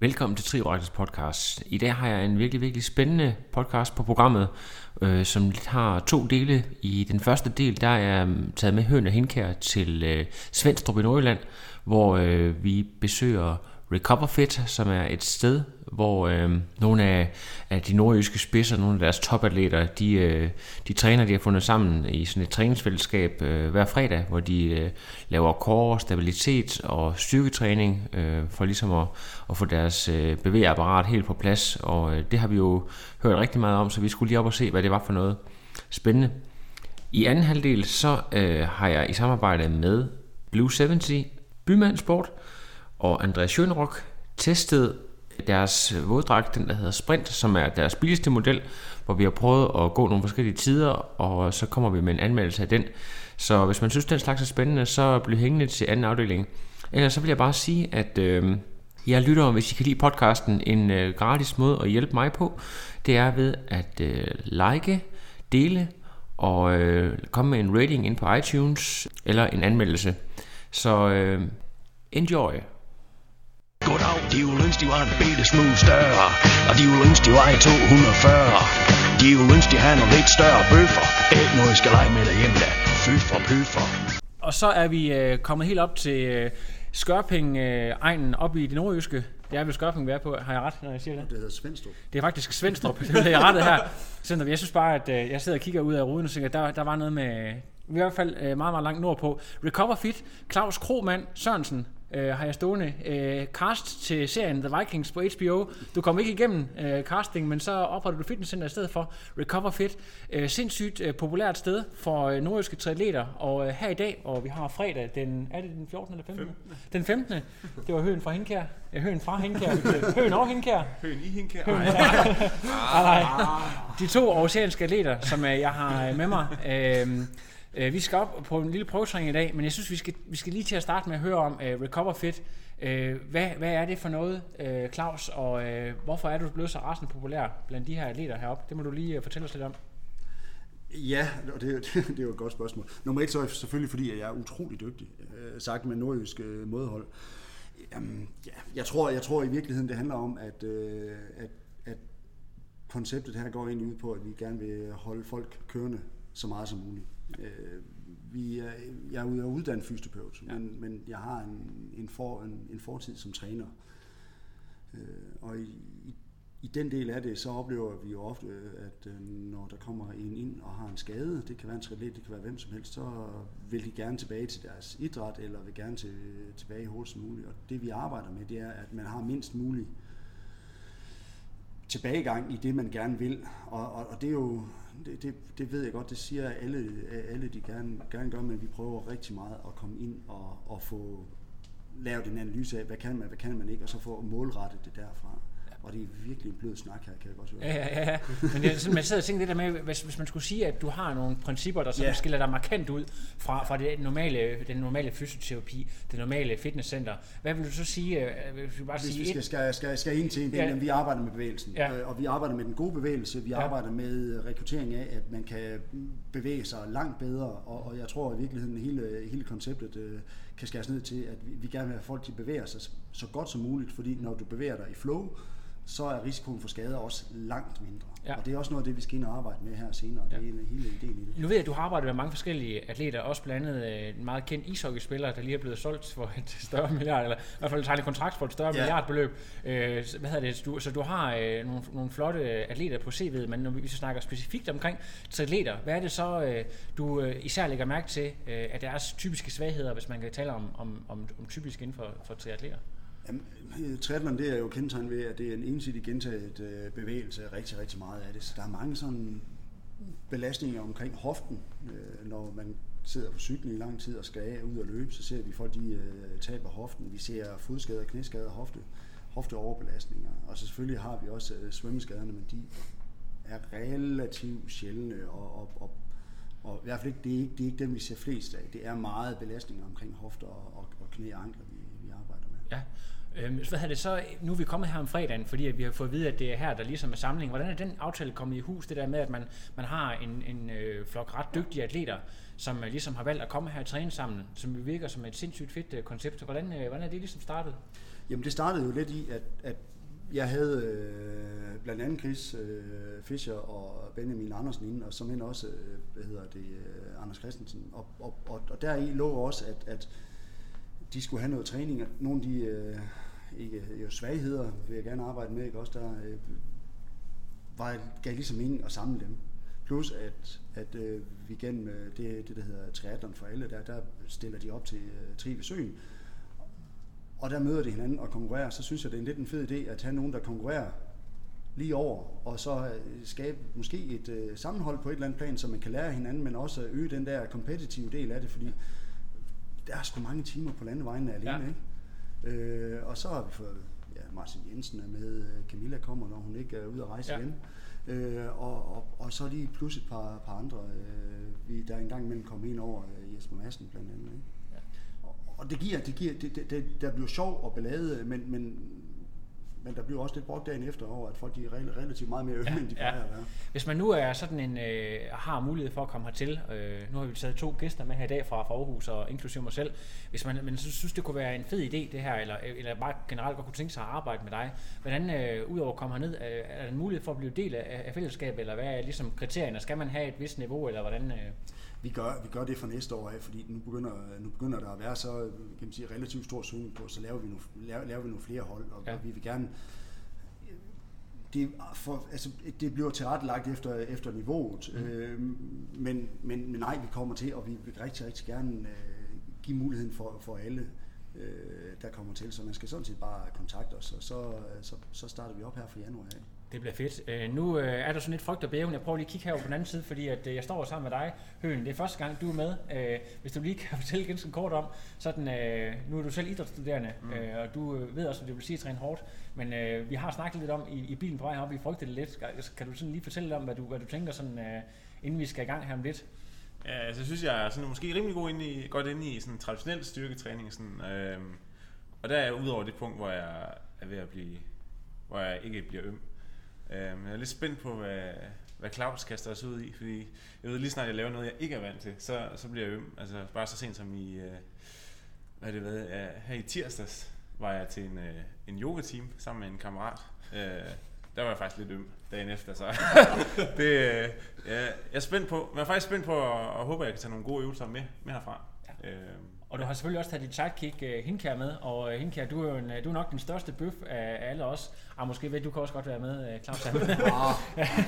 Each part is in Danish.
Velkommen til Trioraktors podcast. I dag har jeg en virkelig, virkelig spændende podcast på programmet, øh, som har to dele. I den første del, der er jeg taget med Høn og Henkær til øh, Svendstrup i Nordjylland, hvor øh, vi besøger Recover Fit, som er et sted, hvor øh, nogle af, af de nordjyske spidser, nogle af deres topatleter, de, øh, de træner, de har fundet sammen i sådan et træningsfællesskab øh, hver fredag, hvor de øh, laver core, stabilitet og styrketræning øh, for ligesom at, at få deres øh, bevægeapparat helt på plads. Og øh, det har vi jo hørt rigtig meget om, så vi skulle lige op og se, hvad det var for noget spændende. I anden halvdel, så øh, har jeg i samarbejde med Blue 70, Bymand Sport og Andreas Schönrock testet deres øh, våddragt, den der hedder Sprint, som er deres billigste model, hvor vi har prøvet at gå nogle forskellige tider, og så kommer vi med en anmeldelse af den. Så hvis man synes, den slags er spændende, så bliv hængende til anden afdeling. Ellers så vil jeg bare sige, at øh, jeg lytter, hvis I kan lide podcasten, en øh, gratis måde at hjælpe mig på, det er ved at øh, like, dele og øh, komme med en rating ind på iTunes eller en anmeldelse. Så øh, enjoy! De ville ønske, de var en bitte smule større Og de ville ønske, de var i 240 De ville ønske, de havde nogle lidt større bøffer Ikke noget, I skal lege med derhjemme da Fy for pyffer Og så er vi øh, kommet helt op til øh, Skørping-egnen øh, op i det nordjyske. Det er vel Skørping, vi er på. Har jeg ret, når jeg siger det? Det hedder Svendstrup. Det er faktisk Svendstrup, det er jeg rettet her. Sådan, jeg synes bare, at øh, jeg sidder og kigger ud af ruden og tænker, at der, der var noget med... I hvert fald øh, meget, meget langt nordpå. Recover Fit, Claus Kromand Sørensen, øh, har jeg stående. Øh, cast til serien The Vikings på HBO. Du kom ikke igennem øh, casting, men så oprettede du fitnesscenter i stedet for Recover Fit. Øh, sindssygt øh, populært sted for øh, nordjyske triatleter, og øh, her i dag, og vi har fredag, den, er det den 14. eller 15. 15. Den 15. Det var høen fra Hinkær. Ja, høen fra Hinkær. høen og Hinkær. Høen i Hinkær. Høen, nej, nej. De to oceanske atleter, som øh, jeg har øh, med mig. Øh, Øh, vi skal op på en lille prøvetræning i dag, men jeg synes, vi skal, vi skal lige til at starte med at høre om øh, Recover Fit. Øh, hvad, hvad er det for noget, øh, Claus, og øh, hvorfor er du blevet så rasende populær blandt de her atleter heroppe? Det må du lige øh, fortælle os lidt om. Ja, det, det, det er jo et godt spørgsmål. Nummer et så er selvfølgelig, fordi at jeg er utrolig dygtig, øh, sagt med nordjysk øh, modhold. Jamen, ja, jeg, tror, jeg tror i virkeligheden, det handler om, at, øh, at, at konceptet her går egentlig ud på, at vi gerne vil holde folk kørende så meget som muligt. Øh, vi er, jeg er uddannet fysioterapeut, ja. men, men jeg har en, en, for, en, en fortid som træner. Øh, og i, i, i den del af det, så oplever vi jo ofte, at øh, når der kommer en ind og har en skade, det kan være en triatlet, det kan være hvem som helst, så vil de gerne tilbage til deres idræt, eller vil gerne til, tilbage hurtigst muligt. Og det vi arbejder med, det er, at man har mindst muligt tilbagegang i det, man gerne vil. Og, og, og det er jo, det, det, det ved jeg godt, det siger alle, alle de gerne, gerne gør, men vi prøver rigtig meget at komme ind og, og få lavet en analyse af, hvad kan man, hvad kan man ikke, og så få målrettet det derfra. Og det er virkelig en blød snak her, kan jeg godt høre. Ja, ja, ja. Men det er sådan, man sidder og tænker det der med, hvis, hvis man skulle sige, at du har nogle principper, der så ja. skiller dig markant ud fra, fra det normale, den normale fysioterapi, det normale fitnesscenter. Hvad vil du så sige? Øh, hvis vi, bare hvis sige vi skal, skal, skal, skal ind til en del, ja. vi arbejder med bevægelsen. Ja. Øh, og vi arbejder med den gode bevægelse. Vi ja. arbejder med rekruttering af, at man kan bevæge sig langt bedre. Og, og jeg tror i virkeligheden, hele, hele konceptet øh, kan skæres ned til, at vi, vi gerne vil have folk, de bevæger sig så godt som muligt. Fordi når du bevæger dig i flow, så er risikoen for skader også langt mindre. Ja. Og det er også noget af det, vi skal ind og arbejde med her senere. Ja. Det er hele ideen i det. Nu ved jeg, at du har arbejdet med mange forskellige atleter, også blandt andet øh, en meget kendt ishockeyspiller, der lige er blevet solgt for et større milliard, eller i hvert fald tegnet kontrakt for et større ja. milliardbeløb. Øh, hvad hedder det? Du, så du har øh, nogle, nogle flotte atleter på CV'et, men når vi så snakker specifikt omkring atleter, hvad er det så, øh, du øh, især lægger mærke til, øh, at deres typiske svagheder, hvis man kan tale om, om, om, om typisk inden for, for triatleter? Jamen, øh, triathlon det er jo kendetegnet ved, at det er en ensidig gentaget øh, bevægelse, rigtig, rigtig meget af det. Så der er mange sådan belastninger omkring hoften, øh, når man sidder på cyklen i lang tid og skal ud og løbe, så ser vi folk, de øh, taber hoften. Vi ser fodskader, knæskader, hofte, hofteoverbelastninger. Og så selvfølgelig har vi også øh, svømmeskaderne, men de er relativt sjældne, og, og, og, og i hvert fald ikke, det er ikke, det er ikke dem, vi ser flest af. Det er meget belastninger omkring hofter og, og, og knæ og ankler, vi, vi arbejder med. Ja. Øhm, hvad er det så, nu er vi kommet her om fredagen, fordi at vi har fået at vide, at det er her, der ligesom er samling. Hvordan er den aftale kommet i hus, det der med, at man, man har en, en øh, flok ret dygtige atleter, som øh, ligesom har valgt at komme her og træne sammen, som virker som et sindssygt fedt øh, koncept. Hvordan, øh, hvordan er det ligesom startet? Jamen det startede jo lidt i, at, at jeg havde øh, blandt andet Chris øh, Fischer og Benjamin Andersen inde, og som hen også, øh, hvad hedder det, øh, Anders Christensen. Og, og, og, og der i lå også, at, at de skulle have noget træning, og nogle af de øh, ikke, jo, svagheder vil jeg gerne arbejde med, ikke? også der øh, var, gav ligesom mening at samle dem. Plus at, at øh, vi gennem øh, det, det, der hedder triathlon for alle, der, der stiller de op til øh, Tri ved Søen, og der møder de hinanden og konkurrerer, så synes jeg, det er en lidt en fed idé at have nogen, der konkurrerer lige over, og så øh, skabe måske et øh, sammenhold på et eller andet plan, så man kan lære hinanden, men også øge den der kompetitive del af det, fordi der er sgu mange timer på landevejen alene, ja. ikke? Øh, og så har vi fået, ja, Martin Jensen er med, Camilla kommer, når hun ikke er ude at rejse ja. igen. Øh, og, og, og så lige plus et par, par andre, øh, vi der engang imellem kom ind over, øh, Jesper Madsen blandt andet, ikke? og det giver, det giver, det, det, det, der bliver sjov og ballade, men, men, men der bliver også lidt brugt dagen efter over, at folk de er relativt meget mere ømme, ja, end de plejer ja. at være. Hvis man nu er sådan en, øh, har mulighed for at komme hertil, øh, nu har vi taget to gæster med her i dag fra, fra Aarhus, og inklusive mig selv, hvis man men så synes, det kunne være en fed idé det her, eller, eller bare generelt godt kunne tænke sig at arbejde med dig, hvordan, øh, udover at komme herned, øh, er der en mulighed for at blive del af, af fællesskabet, eller hvad er ligesom kriterierne? Skal man have et vist niveau, eller hvordan? Øh? Vi gør, vi gør det for næste år af, fordi nu begynder, nu begynder der at være så kan man sige, relativt stor søgning på, så laver vi nogle, laver, laver vi nogle flere hold, og, ja. vi vil gerne det, for, altså, det bliver tilrettelagt efter, efter niveauet, mm. øh, men, men, men nej, vi kommer til, og vi vil rigtig, rigtig gerne øh, give muligheden for, for alle, øh, der kommer til, så man skal sådan set bare kontakte os, og så, så, så starter vi op her for januar af. Det bliver fedt. Øh, nu øh, er der sådan lidt frygt og bæven. Jeg prøver lige at kigge herover på den anden side, fordi at, øh, jeg står sammen med dig, Høen. Det er første gang, du er med. Øh, hvis du lige kan fortælle ganske kort om, sådan, øh, nu er du selv idrætsstuderende, mm. øh, og du ved også, at det vil sige at træne hårdt, men øh, vi har snakket lidt om i, i bilen på vej op, vi frygter det lidt. Kan du sådan lige fortælle om, hvad du, hvad du tænker, sådan, øh, inden vi skal i gang her om lidt? Ja, altså, jeg synes, jeg er sådan, måske rimelig god inde i, godt inde i sådan traditionel styrketræning. Sådan, øh, og der er jeg udover det punkt, hvor jeg er ved at blive, hvor jeg ikke bliver øm. Øhm, jeg er lidt spændt på, hvad, hvad Claus kaster os ud i, fordi jeg ved lige snart, jeg laver noget, jeg ikke er vant til, så, så bliver jeg øm. Altså bare så sent som i, øh, hvad det ved, ja, her i tirsdags var jeg til en, øh, en yoga-team sammen med en kammerat. Øh, der var jeg faktisk lidt øm dagen efter, så det, øh, ja, jeg er spændt på, men jeg er faktisk spændt på, og, og håber, at jeg kan tage nogle gode øvelser med, med herfra. Ja. Øh, og du har selvfølgelig også taget dit sidekick uh, Hinkær med, og uh, Hinkær, du er jo en, du er nok den største bøf af alle os. Ah, måske ved du kan også godt være med, uh, Claus.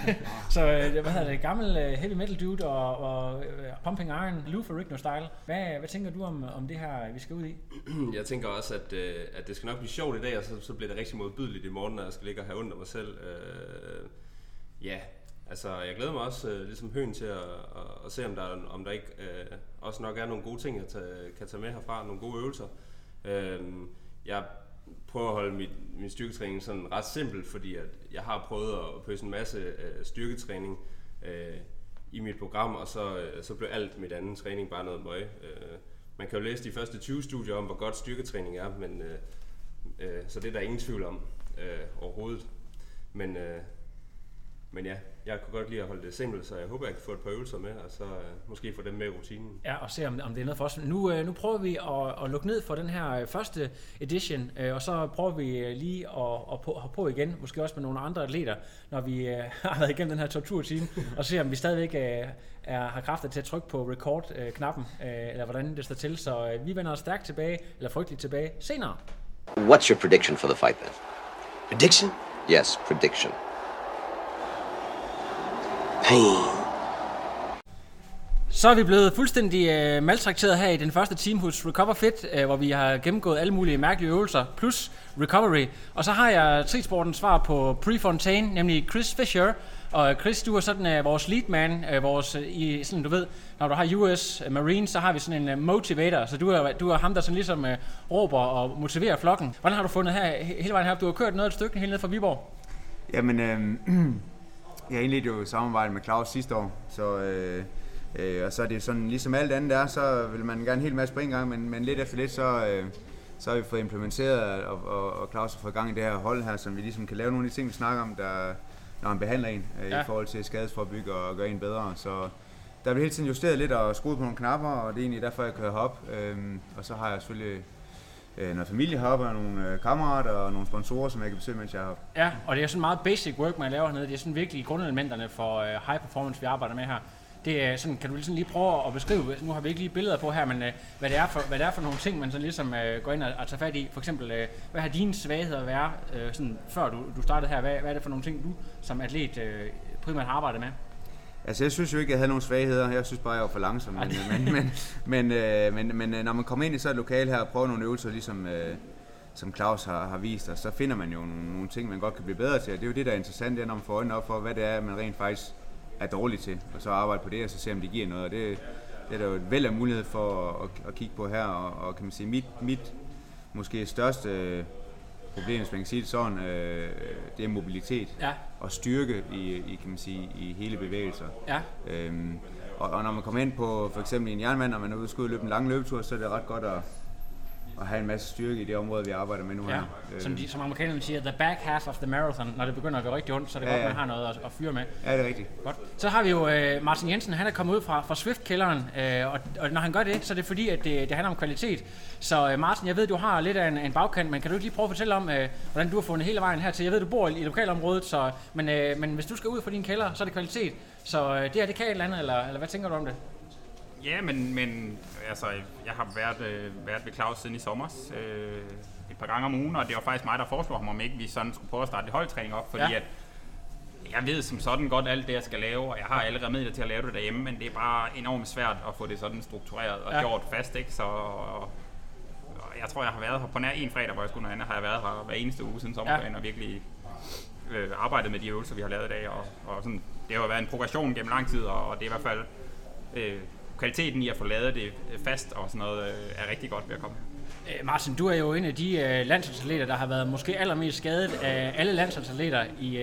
så uh, hvad hedder det, gammel uh, heavy metal dude og, og uh, pumping iron, Lou Ferrigno style. Hvad, hvad tænker du om, om det her, vi skal ud i? Jeg tænker også, at, uh, at det skal nok blive sjovt i dag, og så, så bliver det rigtig modbydeligt i morgen, når jeg skal ligge og have ondt af mig selv. Uh, ja, Altså, jeg glæder mig også øh, ligesom høen til at, at, at se, om der, om der ikke øh, også nok er nogle gode ting, jeg tage, kan tage med herfra, nogle gode øvelser. Øh, jeg prøver at holde mit, min styrketræning sådan ret simpelt, fordi at jeg har prøvet at pøse en masse øh, styrketræning øh, i mit program, og så, øh, så blev alt mit andet træning bare noget møg. Øh, man kan jo læse de første 20 studier om, hvor godt styrketræning er, men øh, øh, så det er der ingen tvivl om øh, overhovedet. Men, øh, men ja, jeg kunne godt lide at holde det simpelt, så jeg håber, jeg kan få et par øvelser med, og så uh, måske få dem med i rutinen. Ja, og se om, om det er noget for os. Nu, uh, nu prøver vi at, at lukke ned for den her øh, første edition, uh, og så prøver vi lige at, at på, at på igen, måske også med nogle andre atleter, når vi uh, har været igennem den her torturteam, og se om vi stadigvæk uh, er, har kræfter til at trykke på record-knappen, uh, eller hvordan det står til. Så uh, vi vender os stærkt tilbage, eller frygteligt tilbage, senere. What's your prediction for the fight then? Prediction? Yes, prediction. Pain. Så er vi blevet fuldstændig øh, maltrakteret her i den første team hos Recover Fit, øh, hvor vi har gennemgået alle mulige mærkelige øvelser, plus recovery. Og så har jeg Trisportens svar på Prefontaine, nemlig Chris Fisher. Og Chris, du er sådan uh, vores lead man, uh, vores, uh, i, sådan, du ved, når du har US Marine, så har vi sådan en uh, motivator, så du er, du er ham, der sådan ligesom uh, råber og motiverer flokken. Hvordan har du fundet her, he- hele vejen her? Du har kørt noget et stykke helt ned fra Viborg. Jamen, øh, jeg indledte jo samarbejde med Claus sidste år, så, øh, øh, og så er det sådan, ligesom alt andet er, så vil man gerne en hel masse på en gang, men, men lidt efter lidt, så, øh, så har vi fået implementeret, og, og, og Claus har fået gang i det her hold her, så vi ligesom kan lave nogle af de ting, vi snakker om, der, når han behandler en, øh, Ja. i forhold til skadesforbygge og gøre en bedre. Så der bliver hele tiden justeret lidt og skruet på nogle knapper, og det er egentlig derfor, jeg kører hop. Øhm, og så har jeg selvfølgelig øh, noget familie heroppe, og nogle øh, kammerater og nogle sponsorer, som jeg kan besøge, mens jeg er heroppe. Ja, og det er sådan meget basic work, man laver hernede. Det er sådan virkelig grundelementerne for øh, high performance, vi arbejder med her. Det er sådan, kan du sådan lige prøve at beskrive, nu har vi ikke lige billeder på her, men øh, hvad, det er for, hvad det er for nogle ting, man sådan ligesom øh, går ind og, og tager fat i. For eksempel, øh, hvad har dine svagheder været, øh, sådan, før du, du startede her? Hvad, hvad er det for nogle ting, du som atlet øh, primært har arbejdet med? Altså, jeg synes jo ikke, jeg havde nogen svagheder. Jeg synes bare, jeg var for langsom. Men, men, men, men, øh, men, men øh, når man kommer ind i så et lokale her og prøver nogle øvelser, ligesom øh, som Claus har, har vist os, så finder man jo nogle, nogle ting, man godt kan blive bedre til. Og det er jo det, der er interessant, det er, når man får øjnene op for, hvad det er, man rent faktisk er dårlig til. Og så arbejde på det, og så se, om det giver noget. Og det, det er der jo et væld af mulighed for at, at, at kigge på her. Og, og kan man sige, mit, mit måske største problem, hvis man kan sige det sådan, øh, det er mobilitet Ja. og styrke i, i, kan man sige, i hele bevægelser. Ja. Øhm, og, og når man kommer ind på for eksempel en jernmand, og man er ude og løbe en lang løbetur, så er det ret godt at, at have en masse styrke i det område, vi arbejder med nu Ja, her. som, de, som amerikanerne siger, the back half of the marathon, når det begynder at gøre rigtig ondt, så er det Ja, godt, ja. man har noget at, at fyre med. Ja, det er rigtigt. Godt. Så har vi jo øh, Martin Jensen, han er kommet ud fra, fra Swift-kælderen, øh, og, og når han gør det, så er det fordi, at det, det handler om kvalitet. Så øh, Martin, jeg ved, du har lidt af en, en bagkant, men kan du ikke lige prøve at fortælle om, øh, hvordan du har fundet hele vejen hertil? Jeg ved, du bor i, i lokalområdet, så, men, øh, men hvis du skal ud fra din kælder, så er det kvalitet. Så øh, det her, det kan et eller andet, eller, eller hvad tænker du om det? Ja, men, men altså, jeg har været, øh, været ved Claus siden i sommer øh, et par gange om ugen, og det var faktisk mig, der foreslog ham, om ikke vi sådan skulle prøve at starte lidt holdtræning op, fordi Ja. ja. at jeg ved som sådan godt alt det, jeg skal lave, og jeg har alle remedier til at lave det derhjemme, men det er bare enormt svært at få det sådan struktureret og Ja. ja. gjort fast, ikke? Så og, og jeg tror, jeg har været her på nær en fredag, hvor jeg skulle noget andet, har jeg været her hver eneste uge siden sommerferien, og virkelig øh, arbejdet med de øvelser, vi har lavet i dag, og, og sådan, det har jo været en progression gennem lang tid, og, og det er i hvert fald øh, kvaliteten i at få lavet det øh, fast og sådan noget, øh, er rigtig godt ved at komme. Øh, Martin, du er jo en af de landsholdsatleter, der har været måske allermest skadet af alle landsholdsatleter, i,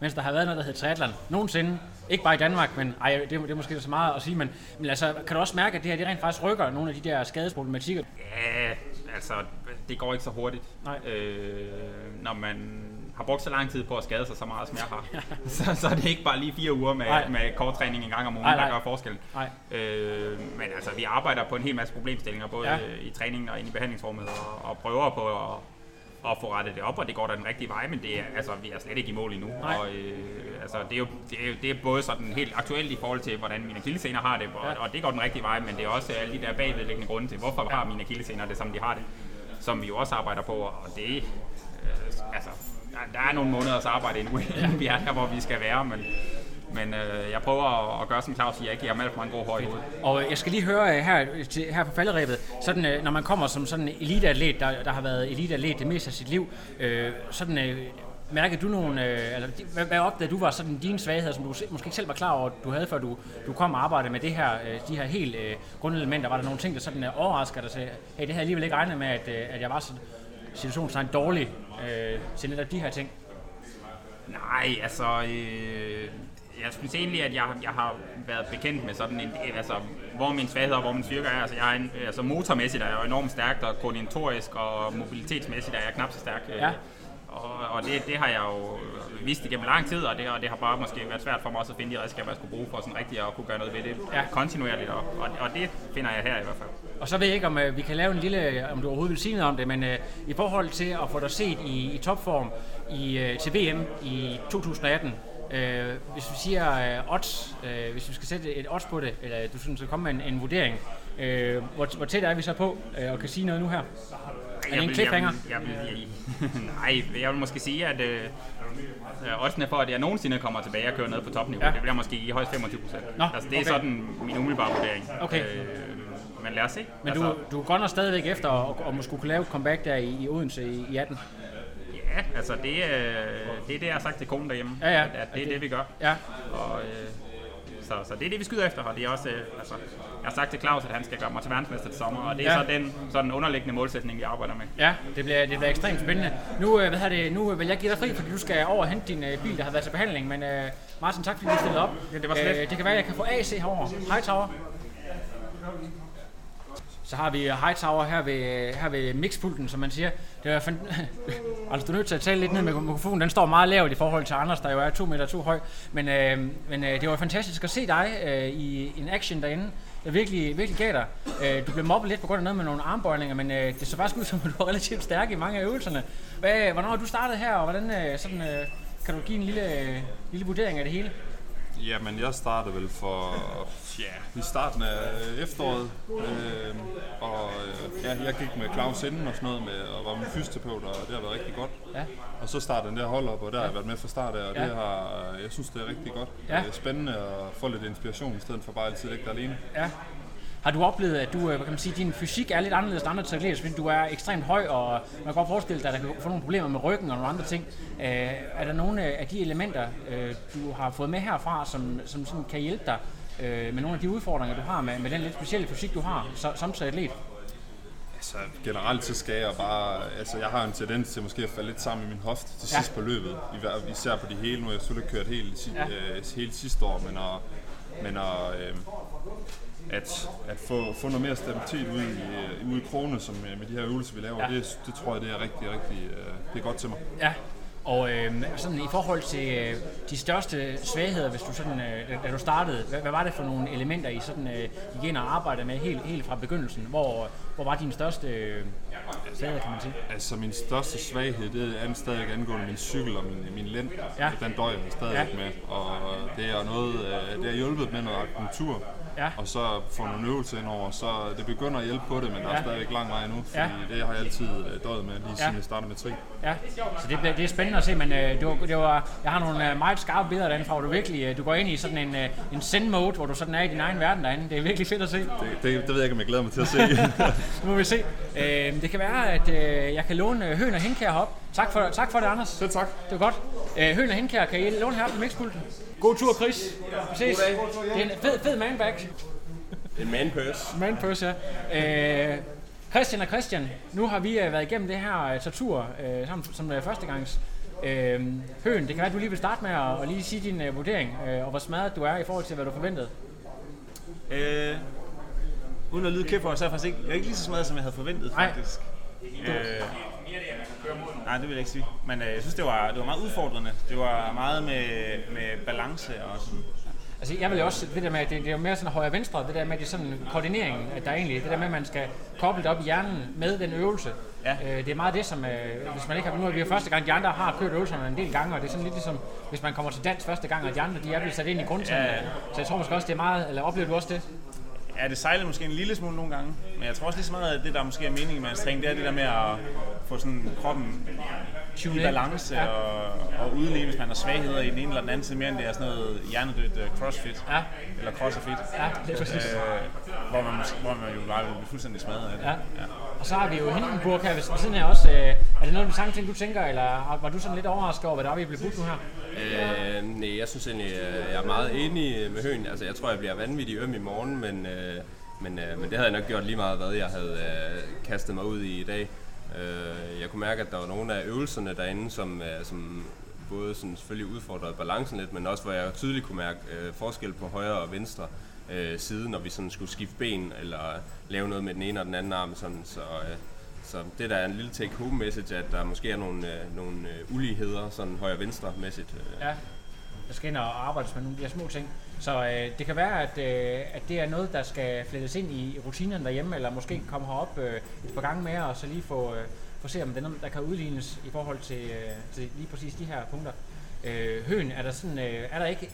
mens der har været noget, der hedder triathlon. Nogensinde. Ikke bare i Danmark, men ej, det, er- det er måske så meget at sige, men, men altså, kan du også mærke, at det her det rent faktisk rykker nogle af de der skadesproblematikker? Ja, altså, det går ikke så hurtigt. Nej. Øh, når man har brugt så lang tid på at skade sig så meget, som jeg har, så, så er det ikke bare lige fire uger med, Nej. med kort træning en gang om ugen, Nej, nej. der gør forskellen. Nej. Øh, men altså, vi arbejder på en hel masse problemstillinger, både Ja. ja. i træningen og inde i behandlingsrummet, og, og prøver på at, at få rettet det op, og det går da den rigtige vej, men det er, altså, vi er slet ikke i mål endnu. Nej. Og, øh, altså, det, er jo, det, er, jo- det er både sådan helt aktuelt i forhold til, hvordan mine akillescener har det, og, Ja. og det går den rigtige vej, men det er også alle de der bagvedliggende grunde til, hvorfor har mine akillescener det, som de har det, som vi jo også arbejder på, og det, øh, altså, der- er nogle måneders arbejde endnu, inden vi er der, hvor vi skal være, men, men øh, jeg prøver at, at gøre, som Claus siger, jeg giver ham alt for en god højde. Og jeg skal lige høre øh, her, til, her på falderæbet, sådan, øh, når man kommer som sådan en eliteatlet, der, der har været eliteatlet det meste af sit liv, øh, sådan, øh, mærkede du nogle, øh, eller hvad, hvad opdagede du var sådan dine svagheder, som du måske ikke selv var klar over, du havde, før du, du kom og arbejdede med det her, øh, de her helt øh, grundelementer? Var der nogle ting, der sådan øh, overrasker dig til, hey, det havde jeg alligevel ikke regnet med, at, øh, at jeg var så situationstegn dårlig øh, til netop de her ting? Nej, altså, øh, jeg synes egentlig, at jeg, jeg har været bekendt med sådan en, altså, hvor min svaghed og hvor min styrke er. Altså, jeg er en, altså motormæssigt er jeg enormt stærk, og koordinatorisk og mobilitetsmæssigt er jeg knap så stærk. øh, Ja. Og, og det, det har jeg jo vidst igennem lang tid, og det, og det har bare måske været svært for mig også at finde de redskaber, jeg skulle bruge for sådan rigtig at kunne gøre noget ved det Ja. kontinuerligt, og, og, og det finder jeg her i hvert fald. Og så ved jeg ikke, om øh, vi kan lave en lille, om du overhovedet vil sige noget om det, men øh, i forhold til at få dig set i, i topform i, øh, til VM i 2018, øh, hvis vi siger øh, odds, øh, hvis vi skal sætte et odds på det, eller du synes, at komme med en, en vurdering, øh, hvor, hvor tæt er vi så på øh, og kan sige noget nu her? Er det en cliffhanger? Jeg vil, jeg vil, nej, jeg vil måske sige, at øh, øh, oddsene for, at jeg nogensinde kommer tilbage og kører ned på topniveau, Ja. det bliver måske i højst 25 procent. Altså, det er okay. sådan min umiddelbare vurdering. Okay. Øh, men lad os se. Men du, du går nok stadigvæk efter at, at måske kunne lave et comeback der i, i Odense i, i 18? Ja, altså det, er, det er det, jeg har sagt til konen derhjemme. Ja, ja. At, at det er det, vi gør. Ja. Og, øh, så, så det er det, vi skyder efter, og det er også, øh, altså, jeg har sagt til Claus, at han skal gøre mig til verdensmester til sommer, og det er Ja. så den sådan underliggende målsætning, vi arbejder med. Ja, det bliver, det bliver ekstremt spændende. Nu, øh, hvad hedder det, nu vil jeg give dig fri, fordi du skal over og hente din øh, bil, der har været til behandling. Men øh, Martin, tak fordi du stillede op. Ja, det var så lidt. Øh, det kan være, at jeg kan få AC herover. Hej Tower. Så har vi Hightower her ved, her ved mixpulten, som man siger. Det er fan... altså, du er nødt til at tale lidt ned med mikrofonen. Den står meget lavt i forhold til Anders, der jo er to meter to høj. Men, øh, men øh, det var fantastisk at se dig øh, i en action derinde. Jeg virkelig, virkelig gav dig. Øh, du blev mobbet lidt på grund af noget med nogle armbøjninger, men øh, det så faktisk ud som, at du var relativt stærk i mange af øvelserne. Hvad, hvornår har du startet her, og hvordan øh, sådan, øh, kan du give en lille, øh, lille vurdering af det hele? Jamen, jeg startede vel for, ja, i starten af efteråret, øh, og øh, ja, jeg gik med Claus inden og sådan noget, med, og var min fysioterapeut, og det har været rigtig godt. Ja. Og så startede den der hold op, og der har jeg været med fra start af, og Ja. det har, jeg synes, det er rigtig godt. Ja. Det er spændende at få lidt inspiration, i stedet for bare altid at ligge der alene. Ja. Har du oplevet, at du, øh, hvad kan man sige, din fysik er lidt anderledes end andre til atleter, fordi du er ekstremt høj, og man kan godt forestille dig, at der kan få nogle problemer med ryggen og nogle andre ting. Øh, er der nogle af de elementer, øh, du har fået med herfra, som, som sådan kan hjælpe dig øh, med nogle af de udfordringer, du har med, med den lidt specielle fysik, du har så, som til atlet? Altså generelt så skal jeg bare, altså jeg har en tendens til måske at falde lidt sammen i min hofte til Ja. sidst på løbet, især på de hele, nu har jeg selvfølgelig kørt helt, Ja. øh, hele sidste år, men at, men at, øh, at, at få, få noget mere stabilitet ud i, ude i krone, som øh, med de her øvelser, vi laver, Ja. det, det tror jeg, det er rigtig, rigtig, øh, det er godt til mig. Ja, og øh, sådan i forhold til øh, de største svagheder, hvis du sådan, øh, da du startede, hvad, hvad var det for nogle elementer, I sådan øh, gik ind og arbejdede med helt, helt fra begyndelsen? Hvor, hvor var din største øh, svaghed, kan man sige? Altså min største svaghed, det er stadig angående min cykel og min, min lænd. Ja. Den døjer jeg stadig Ja. med. Og det er noget, øh, det har hjulpet med noget akupunktur. Ja. Og så få nogle øvelser ind over, så det begynder at hjælpe på det, men der er Ja. stadigvæk lang vej endnu, fordi Ja. det har jeg altid øh, døjet med, lige Ja. siden jeg startede med tri. Ja, så det, det er spændende at se, men øh, det var, det var, jeg har nogle øh, meget skarpe billeder derinde fra, hvor du virkelig du går ind i sådan en, en zen-mode, hvor du sådan er i din egen verden derinde. Det er virkelig fedt at se. Det, det, det ved jeg ikke, om jeg glæder mig til at se. nu må vi se. Øh, det kan være, at øh, jeg kan låne øh, Høn og Henkær herop. Tak for, tak for det, Anders. Selv tak. Det var godt. Øh, Høn og Henkær, kan I låne her på mixpulten? God tur, Chris. Vi ses. Det er en fed, fed manbag. En man purse. Man purse, ja. Øh, Christian og Christian, nu har vi øh, været igennem det her øh, tortur øh, sammen som øh, førstegangs. Øh, Høen, det kan være, at du lige vil starte med at, at lige sige din øh, vurdering, øh, og hvor smadret du er i forhold til, hvad du forventede. Øh, uden at lyde kæft for, så er jeg faktisk ikke, jeg er ikke lige så smadret, som jeg havde forventet, Nej. faktisk. Øh, nej, det vil jeg ikke sige. Men øh, jeg synes, det var, det var meget udfordrende. Det var meget med, med balance og sådan. Altså, jeg vil jo også, det der med, det, det er jo mere sådan højre-venstre, det der med, at det er sådan koordineringen, at der er egentlig, det der med, at man skal koble det op i hjernen med den øvelse. Ja. Øh, det er meget det, som, øh, hvis man ikke har, nu er vi jo første gang, de andre har kørt øvelserne en del gange, og det er sådan lidt ligesom, hvis man kommer til dans første gang, og de andre, de er blevet sat ind i grundtiden. Ja, ja. Så jeg tror måske også, det er meget, eller oplever du også det? Ja, det sejlede måske en lille smule nogle gange, men jeg tror også lige så meget, at det, der måske er meningen med en træning, det er det der med at få sådan kroppen Tune i balance Ja. ja. og, og udligne, hvis man har svagheder i den ene eller den anden side, mere end det er sådan noget hjernedødt uh, crossfit. Ja. Eller crossfit. Ja, det er præcis. Øh, hvor, man, måske- hvor man jo bare vil blive fuldstændig smadret af det. Ja. Og så har vi jo Hindenburg her ved siden af også. Øh, er det noget af de samme ting, du tænker, eller var du sådan lidt overrasket over, hvad der er, vi blev budt nu her? Øh, nej, jeg synes egentlig, øh, jeg er meget enig med Høen. Altså, jeg tror, jeg bliver vanvittig øm i morgen, men, øh, Øh, men, øh, men det havde jeg nok gjort lige meget, hvad jeg havde øh, kastet mig ud i i dag. Øh, jeg kunne mærke, at der var nogle af øvelserne derinde, som, øh, som både sådan selvfølgelig udfordrede balancen lidt, men også hvor jeg tydeligt kunne mærke øh, forskel på højre og venstre øh, side, når vi sådan skulle skifte ben, eller lave noget med den ene og den anden arm. Sådan, så, øh, så det der er en lille take home message, at der måske er nogle, øh, nogle øh, uligheder, sådan højre-venstre mæssigt. Øh. Ja. jeg skal ind og arbejde med nogle af de her små ting. Så øh, det kan være, at, øh, at det er noget, der skal flettes ind i rutinerne derhjemme, eller måske komme herop øh, et par gange mere, og så lige få, øh, få se, om det er noget, der kan udlignes i forhold til, øh, til lige præcis de her punkter. Øh, Høen, er der, sådan, øh, er der ikke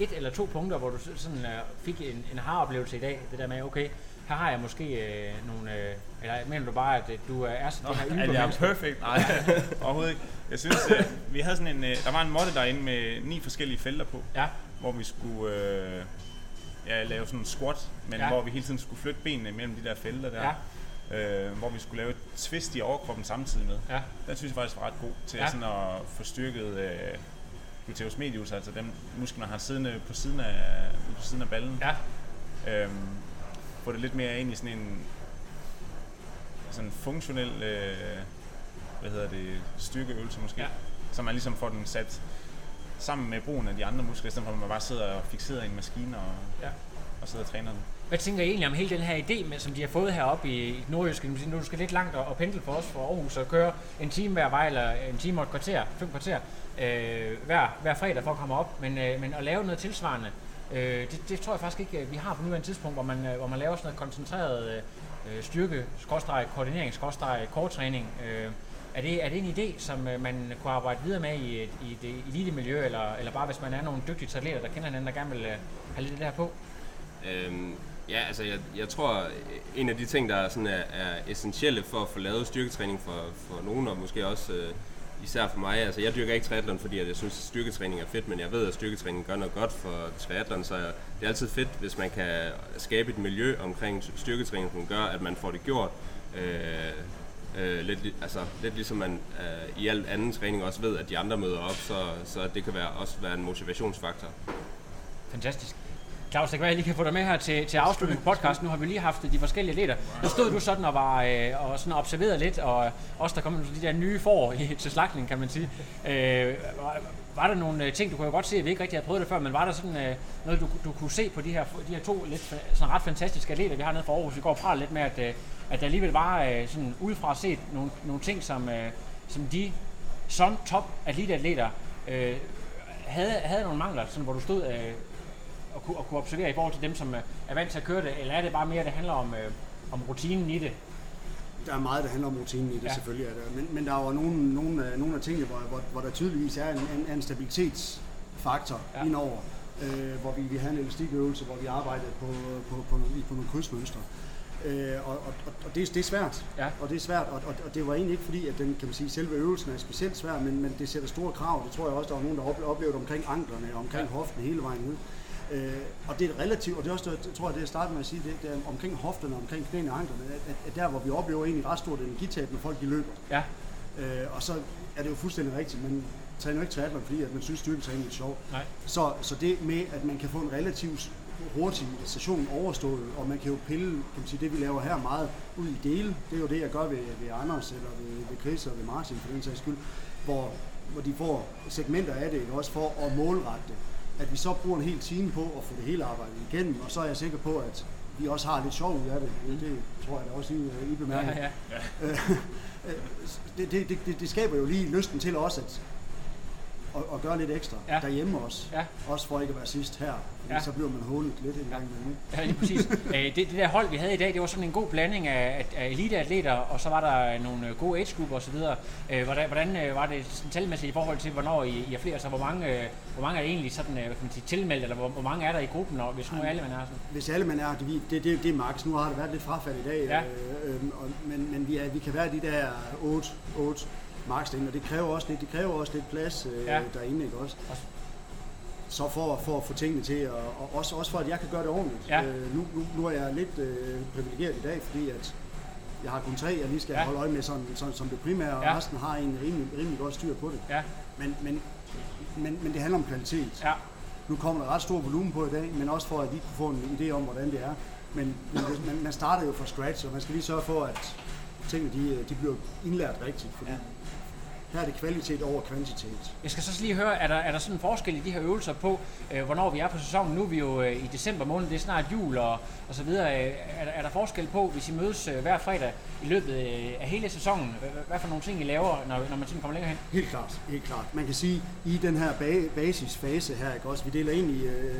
et eller to punkter, hvor du sådan, øh, fik en, en har-oplevelse i dag? Det der med, okay, her har jeg måske øh, nogle... Øh, eller mener du bare, at øh, du er sådan det her at jeg er perfect? Nej, overhovedet ikke. Jeg synes, øh, vi havde sådan en, øh, der var en måtte derinde med ni forskellige felter på, ja. Hvor vi skulle øh, ja, lave sådan en squat, men Ja. hvor vi hele tiden skulle flytte benene mellem de der felter der. Ja. øh, hvor vi skulle lave et twist i overkroppen samtidig med. Ja. Den synes jeg faktisk var ret god til Ja. ja. sådan at få styrket øh, gluteus medius, altså dem muskler, man har siddende på siden af, på siden af ballen. Ja. Øhm, få det lidt mere ind i sådan en sådan en funktionel øh, hvad hedder det, styrkeøvelse måske. Ja. Så man ligesom får den sat sammen med brugen af de andre muskler, i stedet for at man bare sidder og fixeret i en maskine og, Ja. og sidder og træner den. Hvad tænker I egentlig om hele den her idé, med, som de har fået heroppe i i Nordjysk? Nu du skal lidt langt og, pendle for os fra Aarhus og køre en time hver vej, eller en time og et kvarter, fem kvarter, øh, hver, hver fredag for at komme op. Men, øh, men at lave noget tilsvarende, øh, det, det tror jeg faktisk ikke, øh, vi har på nuværende tidspunkt, hvor man, øh, hvor man laver sådan noget koncentreret øh, styrke, skråstreg, koordinering, korttræning. Øh, er det, er det en idé, som øh, man kunne arbejde videre med i, et, i det elite-miljø, eller, eller bare hvis man er nogle dygtige atleter, der kender hinanden, der gerne vil øh, have lidt af det her på? Øhm, ja, altså jeg, jeg tror, øh, en af de ting, der sådan er, er essentielle for at få lavet styrketræning for, for nogen, og måske også øh, især for mig, altså jeg dyrker ikke triathlon, fordi at jeg synes, at styrketræning er fedt, men jeg ved, at styrketræning gør noget godt for triathlon, så det er altid fedt, hvis man kan skabe et miljø omkring styrketræning, som gør, at man får det gjort. Øh, øh, lidt, altså, lidt ligesom man øh, i al anden træning også ved, at de andre møder op, så, så det kan være, også være en motivationsfaktor. Fantastisk. Claus, det kan være, jeg lige kan få dig med her til, til afslutning på podcasten. Nu har vi lige haft de forskellige leder. Nu stod du sådan og var øh, og sådan observeret lidt, og også der kom de der nye får i, til slagtning, kan man sige. Øh, var, der nogle øh, ting, du kunne jo godt se, at vi ikke rigtig havde prøvet det før, men var der sådan øh, noget, du, du kunne se på de her, de her to lidt sådan ret fantastiske atleter, vi har nede fra Aarhus? Vi går fra lidt med, at, øh, at der alligevel var øh, sådan udefra set nogle, nogle ting, som, øh, som de som top atleter øh, havde, havde nogle mangler, sådan, hvor du stod øh, og, kunne, og kunne observere i forhold til dem, som øh, er vant til at køre det, eller er det bare mere, at det handler om, øh, om rutinen i det? Der er meget, der handler om rutinen i det, Ja. selvfølgelig er der. Men, men der er jo nogle, nogle, nogle af tingene, hvor, hvor, hvor der tydeligvis er en, en, en stabilitetsfaktor Ja. indover, øh, hvor vi, vi havde en elastikøvelse, hvor vi arbejdede på, på, på, nogle, på nogle krydsmønstre. Øh, og og, og, det, er- det er svært. Ja. Og det er svært, og, og, og det var egentlig ikke fordi, at den, kan man sige, selve øvelsen er specielt svær, men, men det sætter store krav. Det tror jeg også, der var nogen, der ople- oplevede omkring anklerne omkring ja. hoften hele vejen ud. Øh, og det er relativt, og det er også, tror jeg, det jeg startede med at sige, det, det er omkring hofterne, omkring knæene og anklerne, at, at, der, hvor vi oplever egentlig ret stort energitab, når folk de løber. Ja. Øh, og så er det jo fuldstændig rigtigt, man træner ikke triathlon, fordi at man synes, styrketræning er sjovt. Nej. Så, så det med, at man kan få en relativt hurtig station overstået, og man kan jo pille, kan man sige, det vi laver her meget ud i dele. Det er jo det, jeg gør ved, ved Anders, eller ved, ved Chris og ved Martin for den sags skyld, hvor, hvor de får segmenter af det, ikke? også for at målrette det. At vi så bruger en hel time på at få det hele arbejdet igennem, og så er jeg sikker på, at vi også har lidt sjov ud af det. Det tror jeg da også, I, I bemærker. Ja, ja. Øh, det, det, det, det, det skaber jo lige lysten til også at, at, at gøre lidt ekstra Ja. ja. derhjemme også. Ja. Også for ikke at være sidst her. Ja. ja. så bliver man hånet lidt en gang imellem. Ja, lige præcis. Øh, det, det der hold, vi havde i dag, det var sådan en god blanding af, af eliteatleter, og så var der nogle øh, gode age-grupper osv. Øh, hvordan hvordan var det sådan talmæssigt i forhold til, hvornår I, I er flere? Så hvor mange, hvor mange er egentlig sådan, hvad kan man sige, tilmeldt, eller hvor, hvor mange er der i gruppen, og hvis nu alle man er sådan? Hvis alle man er, det, det, det, det er max. Nu har det været lidt frafald i dag, Ja. øh, øh, og, men, men vi, er, vi kan være de der 8, 8 derinde, og det kræver også lidt, det kræver også lidt plads øh, Ja. derinde, ikke også? Så for, for at få tingene til, og, og også, også for at jeg kan gøre det ordentligt. Ja. Øh, nu, nu, nu er jeg lidt øh, privilegeret i dag, fordi at jeg har kun tre, jeg lige skal Ja. holde øje med sådan, sådan, som det primære, og Ja. resten har en rimelig, rimelig godt styr på det. Ja. Men, men, men, men det handler om kvalitet. Ja. Nu kommer der ret stor volumen på i dag, men også for at de kunne få en idé om, hvordan det er. Men, men man starter jo fra scratch, og man skal lige sørge for, at tingene de, de bliver indlært rigtigt. Fordi ja. her er det kvalitet over kvantitet. Jeg skal så lige høre, er der, er der sådan en forskel i de her øvelser på, øh, hvornår vi er på sæsonen? Nu er vi jo øh, i december måned, det er snart jul og, og så videre. Øh, er, der, er der forskel på, hvis I mødes øh, hver fredag i løbet øh, af hele sæsonen? Hvad, hvad for nogle ting I laver, når, når man sådan kommer længere hen? Helt klart, helt klart. Man kan sige, i den her ba- basisfase her, ikke også, vi deler ind i, øh,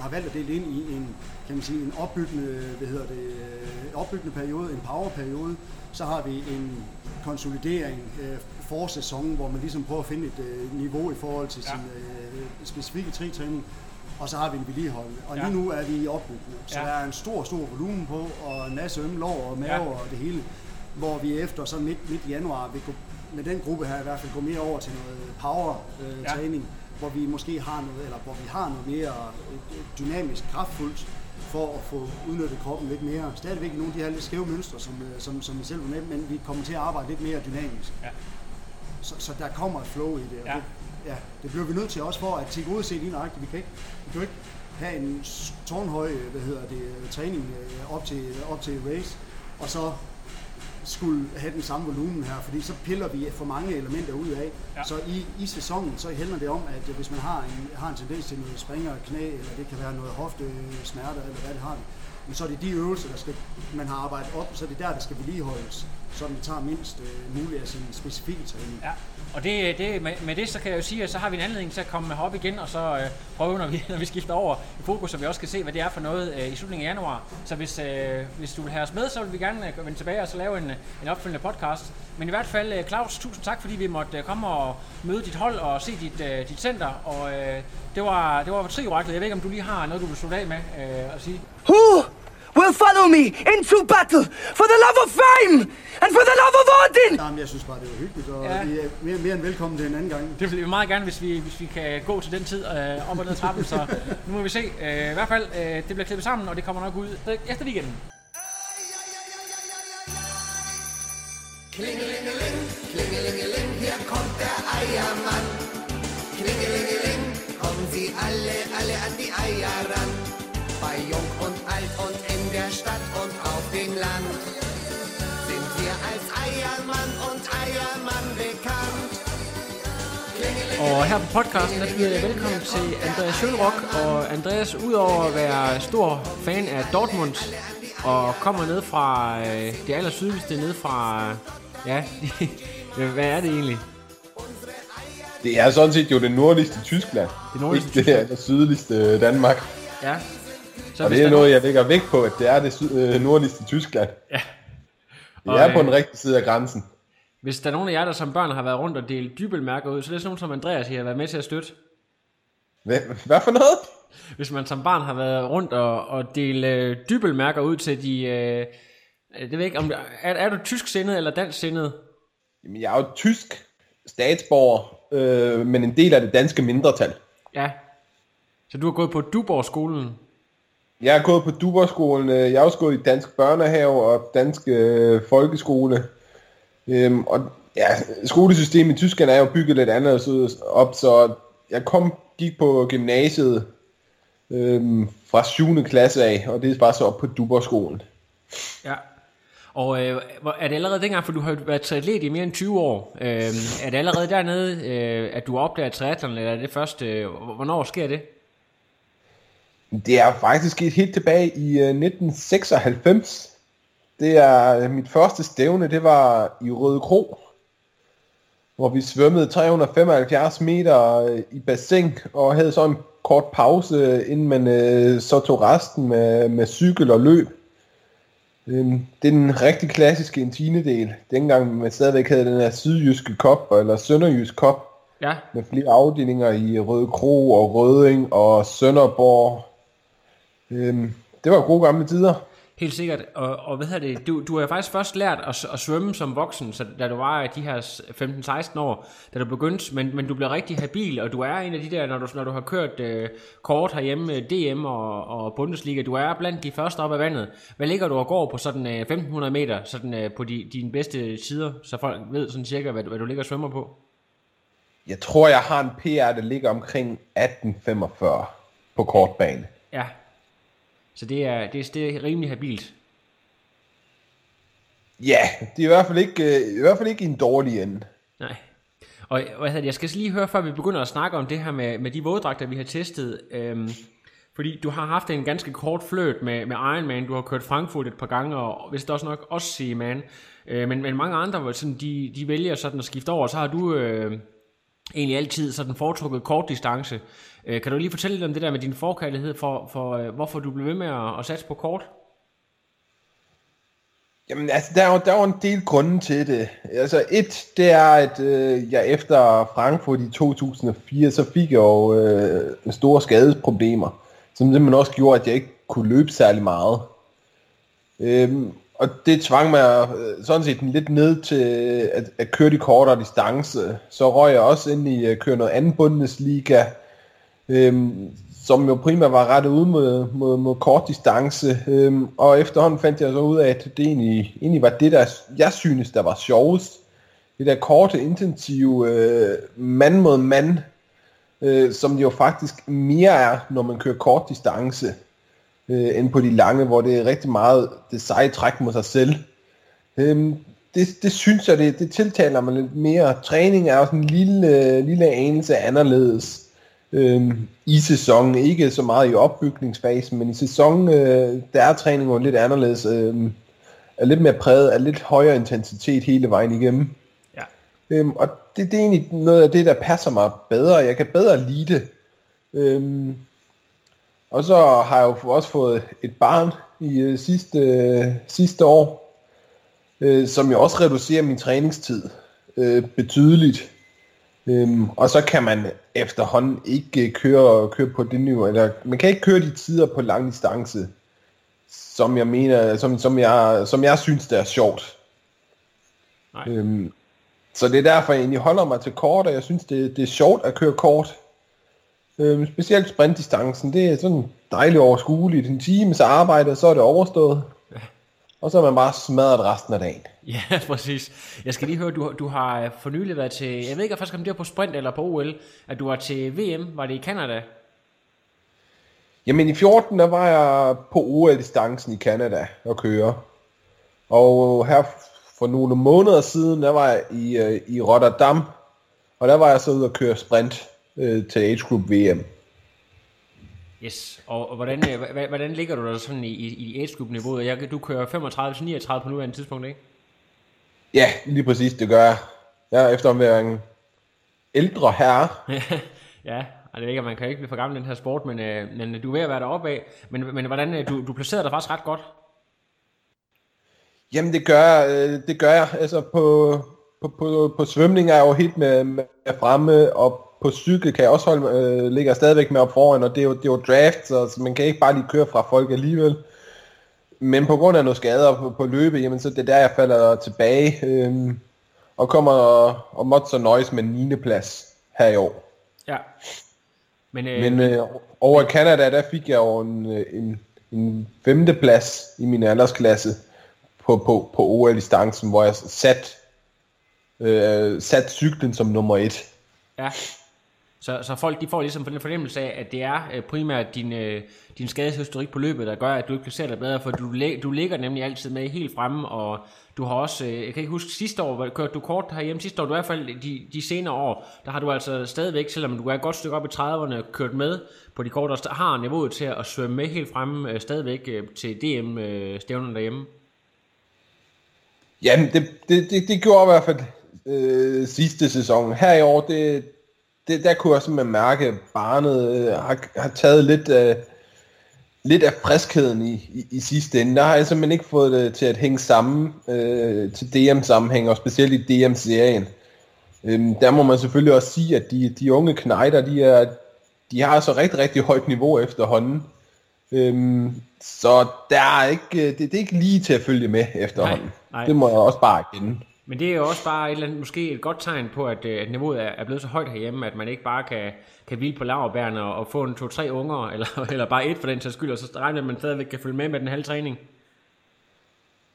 har valgt at dele ind i en, kan man sige, en opbyggende, hvad hedder det, øh, opbyggende periode, en powerperiode. Så har vi en konsolidering øh, for sæsonen, hvor man ligesom prøver at finde et øh, niveau i forhold til Ja. sin øh, specifikke tritræning. Og så har vi en vedligehold. Og lige Ja. nu er vi i opbygning. Så Ja. der er en stor, stor volumen på, og en masse ømme lår og mave Ja. og det hele. Hvor vi efter så midt, midt januar vil gå, med den gruppe her i hvert fald gå mere over til noget power øh, Ja. træning, hvor vi måske har noget, eller hvor vi har noget mere øh, dynamisk, kraftfuldt, for at få udnyttet kroppen lidt mere. Stadigvæk i nogle af de her lidt skæve mønstre, som, øh, som, som vi selv var med, men vi kommer til at arbejde lidt mere dynamisk. Ja. Så, så der kommer et flow i det. Ja. det, ja, det bliver vi nødt til også for at tilgodese lige nøjagtigt. Vi kan ikke, vi kan jo ikke have en tårnhøj hvad hedder det, træning øh, op til, op til race, og så skulle have den samme volumen her, fordi så piller vi for mange elementer ud af. Ja. Så i, i sæsonen, så handler det om, at hvis man har en, har en tendens til noget springer knæ, eller det kan være noget hoftesmerter, eller hvad det har, men så er det de øvelser, der skal, man har arbejdet op, så er det der, der skal vedligeholdes, så det tager mindst øh, muligt af sin specifikke træning. Ja, og det, det, med, med det, så kan jeg jo sige, at så har vi en anledning til at komme herop igen, og så øh, prøve, når vi, når vi skifter over i fokus, så vi også kan se, hvad det er for noget øh, i slutningen af januar. Så hvis, øh, hvis du vil have os med, så vil vi gerne øh, vende tilbage og så lave en, en opfølgende podcast. Men i hvert fald, øh, Claus, tusind tak, fordi vi måtte øh, komme og møde dit hold og se dit, øh, dit center. Og øh, det var, det var trioraklet. Jeg ved ikke, om du lige har noget, du vil slutte af med øh, at sige. Who will follow me into battle for the love of fame and for the love of Odin? Jamen, jeg synes bare, det var hyggeligt, og Ja. I er mere, mere end velkommen til en anden gang. Det vil vi meget gerne, hvis vi, hvis vi kan gå til den tid øh, op og ned trappen, så nu må vi se. Øh, I hvert fald, øh, det bliver klippet sammen, og det kommer nok ud efter weekenden. Klingelingeling, klingelingeling, her kommt der Eiermann. Klingelingeling, kommen Sie alle, alle an die Eier ran. Bei Jung und Alt und der Stadt und auf dem Land sind wir als Eiermann und Eiermann bekannt. Og her på podcasten, der byder jeg velkommen til Andreas Schølrock. Og Andreas, udover at være stor fan af Dortmund, og kommer ned fra øh, det aller sydligste, ned fra... Ja, hvad er det egentlig? Det er sådan set jo det nordligste Tyskland. Det nordligste ikke det, er det sydligste Danmark. Ja. Så og det er noget, jeg lægger vægt på, at det er det syd, øh, nordligste Tyskland. Ja. Det Og, er på øh, den rigtige side af grænsen. Hvis der er nogen af jer, der som børn har været rundt og delt dybelmærker ud, så er det sådan nogen som Andreas, I har været med til at støtte. Hvad, hvad for noget? Hvis man som barn har været rundt og, og dele øh, dybelmærker ud til de... Øh, det ved jeg ikke, om, er, er du tysk sindet eller dansk sindet? Jamen, jeg er jo tysk statsborger, øh, men en del af det danske mindretal. Ja. Så du har gået på Duborg-skolen? Jeg er gået på Duberskolen, øh, jeg er også gået i dansk børnehave og dansk øh, folkeskole. Øhm, og ja, skolesystemet i Tyskland er jo bygget lidt anderledes op, så jeg kom, gik på gymnasiet øhm, fra 7. klasse af, og det er bare så op på Duberskolen. Ja. Og øh, er det allerede dengang, for du har været triatlet i mere end 20 år, øh, er det allerede dernede, øh, at du opdager triathlon, eller er det først, øh, hvornår sker det? Det er faktisk et helt tilbage i øh, 1996. Det er øh, mit første stævne, det var i Røde Kro, hvor vi svømmede 375 meter øh, i bassin og havde så en kort pause, øh, inden man øh, så tog resten med, med cykel og løb. Øhm, det er den rigtig klassiske intinedel. Dengang man stadigvæk havde den her sydjyske kop, eller sønderjysk kop, Ja. med flere afdelinger i Røde Kro og Røding og Sønderborg. Øhm, det var gode gamle tider. Helt sikkert. Og, og hvad hedder det, du, du har faktisk først lært at, at svømme som voksen, så da du var de her 15-16 år, da du begyndte, men, men du blev rigtig habil, og du er en af de der, når du, når du har kørt øh, kort herhjemme, øh, DM og, og Bundesliga, du er blandt de første op af vandet. Hvad ligger du og går på sådan øh, 1500 meter, sådan øh, på de, dine bedste sider, så folk ved sådan cirka, hvad, du- hvad du ligger og svømmer på? Jeg tror, jeg har en PR, der ligger omkring 1845 på kortbane. Ja. Så det er, det er, det er rimelig habilt. Ja, det er i hvert fald ikke, øh, i hvert fald ikke en dårlig ende. Nej. Og det, jeg skal lige høre, før vi begynder at snakke om det her med, med de våddragter, vi har testet. Øhm, fordi du har haft en ganske kort fløt med, med Ironman, du har kørt Frankfurt et par gange, og hvis også nok også Seaman. Øh, men, men mange andre, sådan, de, de vælger sådan at skifte over, så har du øh, egentlig altid sådan foretrukket kort distance. Øh, kan du lige fortælle lidt om det der med din forkærlighed for, for øh, hvorfor du blev ved med at, at satse på kort? Jamen altså, der er, jo, der er en del grunde til det. Altså et, det er, at øh, jeg efter Frankfurt i 2004, så fik jeg jo øh, store skadesproblemer, som simpelthen også gjorde, at jeg ikke kunne løbe særlig meget. Øhm, og det tvang mig øh, sådan set lidt ned til øh, at, at køre de kortere distance. Så røg jeg også ind i at køre noget andet Bundesliga. Øhm, som jo primært var rettet ud mod, mod, mod kort distance. Øhm, og efterhånden fandt jeg så ud af, at det egentlig, egentlig var det, der jeg synes, der var sjovest. Det der korte, intensive øh, mand mod mand, øh, som det jo faktisk mere er, når man kører kort distance, øh, end på de lange, hvor det er rigtig meget det seje træk mod sig selv. Øhm, det, det synes jeg, det, det tiltaler mig lidt mere. Træning er også en lille, lille anelse anderledes øhm, i sæsonen. Ikke så meget i opbygningsfasen, men i sæsonen, øh, der er træningen lidt anderledes. Øh, er lidt mere præget af lidt højere intensitet hele vejen igennem. Ja. Øhm, og det, det er egentlig noget af det, der passer mig bedre. Jeg kan bedre lide det. Øhm, og så har jeg jo også fået et barn i øh, sidste, øh, sidste år, øh, som jo også reducerer min træningstid øh, betydeligt. Øhm, og så kan man efterhånden ikke køre, køre på det niveau, eller man kan ikke køre de tider på lang distance, som jeg mener, som, som, jeg, som jeg synes, det er sjovt. Nej. Øhm, så det er derfor, jeg egentlig holder mig til kort, og jeg synes, det, det er sjovt at køre kort. Øhm, specielt sprintdistancen, det er sådan dejligt overskueligt. En times arbejde, så er det overstået. Og så er man bare smadret resten af dagen. Ja, præcis. Jeg skal lige høre, du, du har for nylig været til, jeg ved ikke faktisk om det er på sprint eller på OL, at du var til VM, var det i Canada? Jamen i 14, der var jeg på OL-distancen i Canada og køre. Og her for nogle måneder siden, der var jeg i, øh, i Rotterdam, og der var jeg så ude og køre sprint øh, til Age Group VM. Yes, og, og hvordan, øh, hvordan ligger du der sådan i, i, age group niveauet? Jeg, du kører 35-39 på nuværende tidspunkt, ikke? Ja, lige præcis, det gør jeg. Jeg er efter at være en ældre herre. ja, og det ikke, man kan ikke blive for gammel i den her sport, men, øh, men du er ved at være deroppe af. Men, men hvordan, øh, du, du placerede dig faktisk ret godt. Jamen det gør øh, det gør jeg. Altså på, på, på, på svømning er jeg jo helt med, med fremme, og på cykel kan jeg også holde, øh, ligger stadigvæk med op foran, og det er jo, det er jo draft, så, så man kan ikke bare lige køre fra folk alligevel. Men på grund af nogle skader på, på løbe, jamen så det er der, jeg falder tilbage, øh, og kommer og, og måtte så nøjes med en 9. plads her i år. Ja. Men, øh, Men øh, over i Canada, der fik jeg jo en, øh, en, en femte plads i min aldersklasse på, på, på OL-distancen, hvor jeg sat, øh, sat cyklen som nummer et. Ja. Så, så folk de får ligesom den fornemmelse af, at det er øh, primært din, øh, din skadeshistorik på løbet, der gør, at du ikke placerer dig bedre, for du, du ligger nemlig altid med helt fremme, og du har også, øh, jeg kan ikke huske sidste år, hvor- kørte du kort herhjemme sidste år, du i hvert fald de, de senere år, der har du altså stadigvæk, selvom du er et godt stykke op i 30'erne, kørt med på de kort, der har niveauet til at svømme med helt fremme øh, stadigvæk øh, til DM-stævnen øh, derhjemme. Jamen, det, det, det, det gjorde i hvert fald øh, sidste sæson. Her i år, det, det, der kunne jeg simpelthen mærke, at barnet øh, har, har taget lidt, øh, lidt af friskheden i, i, i sidste ende. Der har jeg simpelthen ikke fået det til at hænge sammen øh, til DM-sammenhæng, og specielt i DM-serien. Øhm, der må man selvfølgelig også sige, at de, de unge knejder, de, er, de har så rigtig, rigtig højt niveau efterhånden. Øhm, så der er ikke, øh, det, det er ikke lige til at følge med efterhånden. Nej, nej. Det må jeg også bare erkende. Men det er jo også bare et eller andet, måske et godt tegn på, at, øh, at niveauet er, er blevet så højt herhjemme, at man ikke bare kan, kan hvile på laverbærene og, og få en to-tre unger, eller, eller bare et for den sags skyld, og så regner at man stadigvæk kan følge med med den halve træning.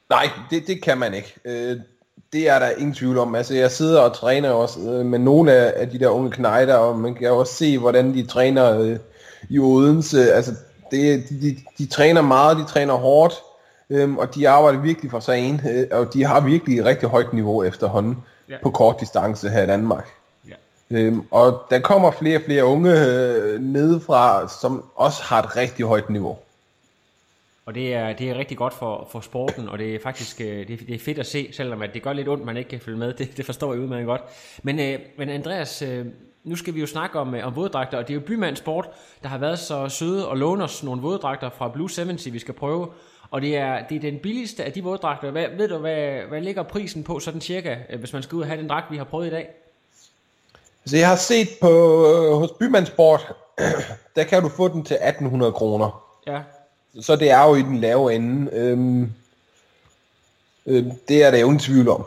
Nej, det, det kan man ikke. Øh, det er der ingen tvivl om. Altså, jeg sidder og træner også øh, med nogle af, af de der unge knejder, og man kan også se, hvordan de træner øh, i Odense. Altså, det, de, de, de træner meget, de træner hårdt, øh, og de arbejder virkelig for sagen, øh, og de har virkelig et rigtig højt niveau efterhånden Ja. på kort distance her i Danmark. Ja. Øhm, og der kommer flere og flere unge øh, nedefra, som også har et rigtig højt niveau. Og det er, det er rigtig godt for, for sporten, og det er faktisk øh, det, er- det er fedt at se, selvom at det gør lidt ondt, man ikke kan følge med. Det, det forstår jeg udmærket godt. Men, øh, men Andreas, øh, nu skal vi jo snakke om, øh, om våddragter, og det er jo Bymands Sport, der har været så søde og låne os nogle våddragter fra Blue 70, vi skal prøve. Og det er, det er den billigste af de våddragter. Hvad, ved du, hvad, hvad ligger prisen på sådan cirka, øh, hvis man skal ud og have den dragt, vi har prøvet i dag? Så jeg har set på øh, hos Bymandsport, der kan du få den til 1800 kroner. Ja. Så det er jo i den lave ende. Øhm, øhm, det er der jo ingen tvivl om.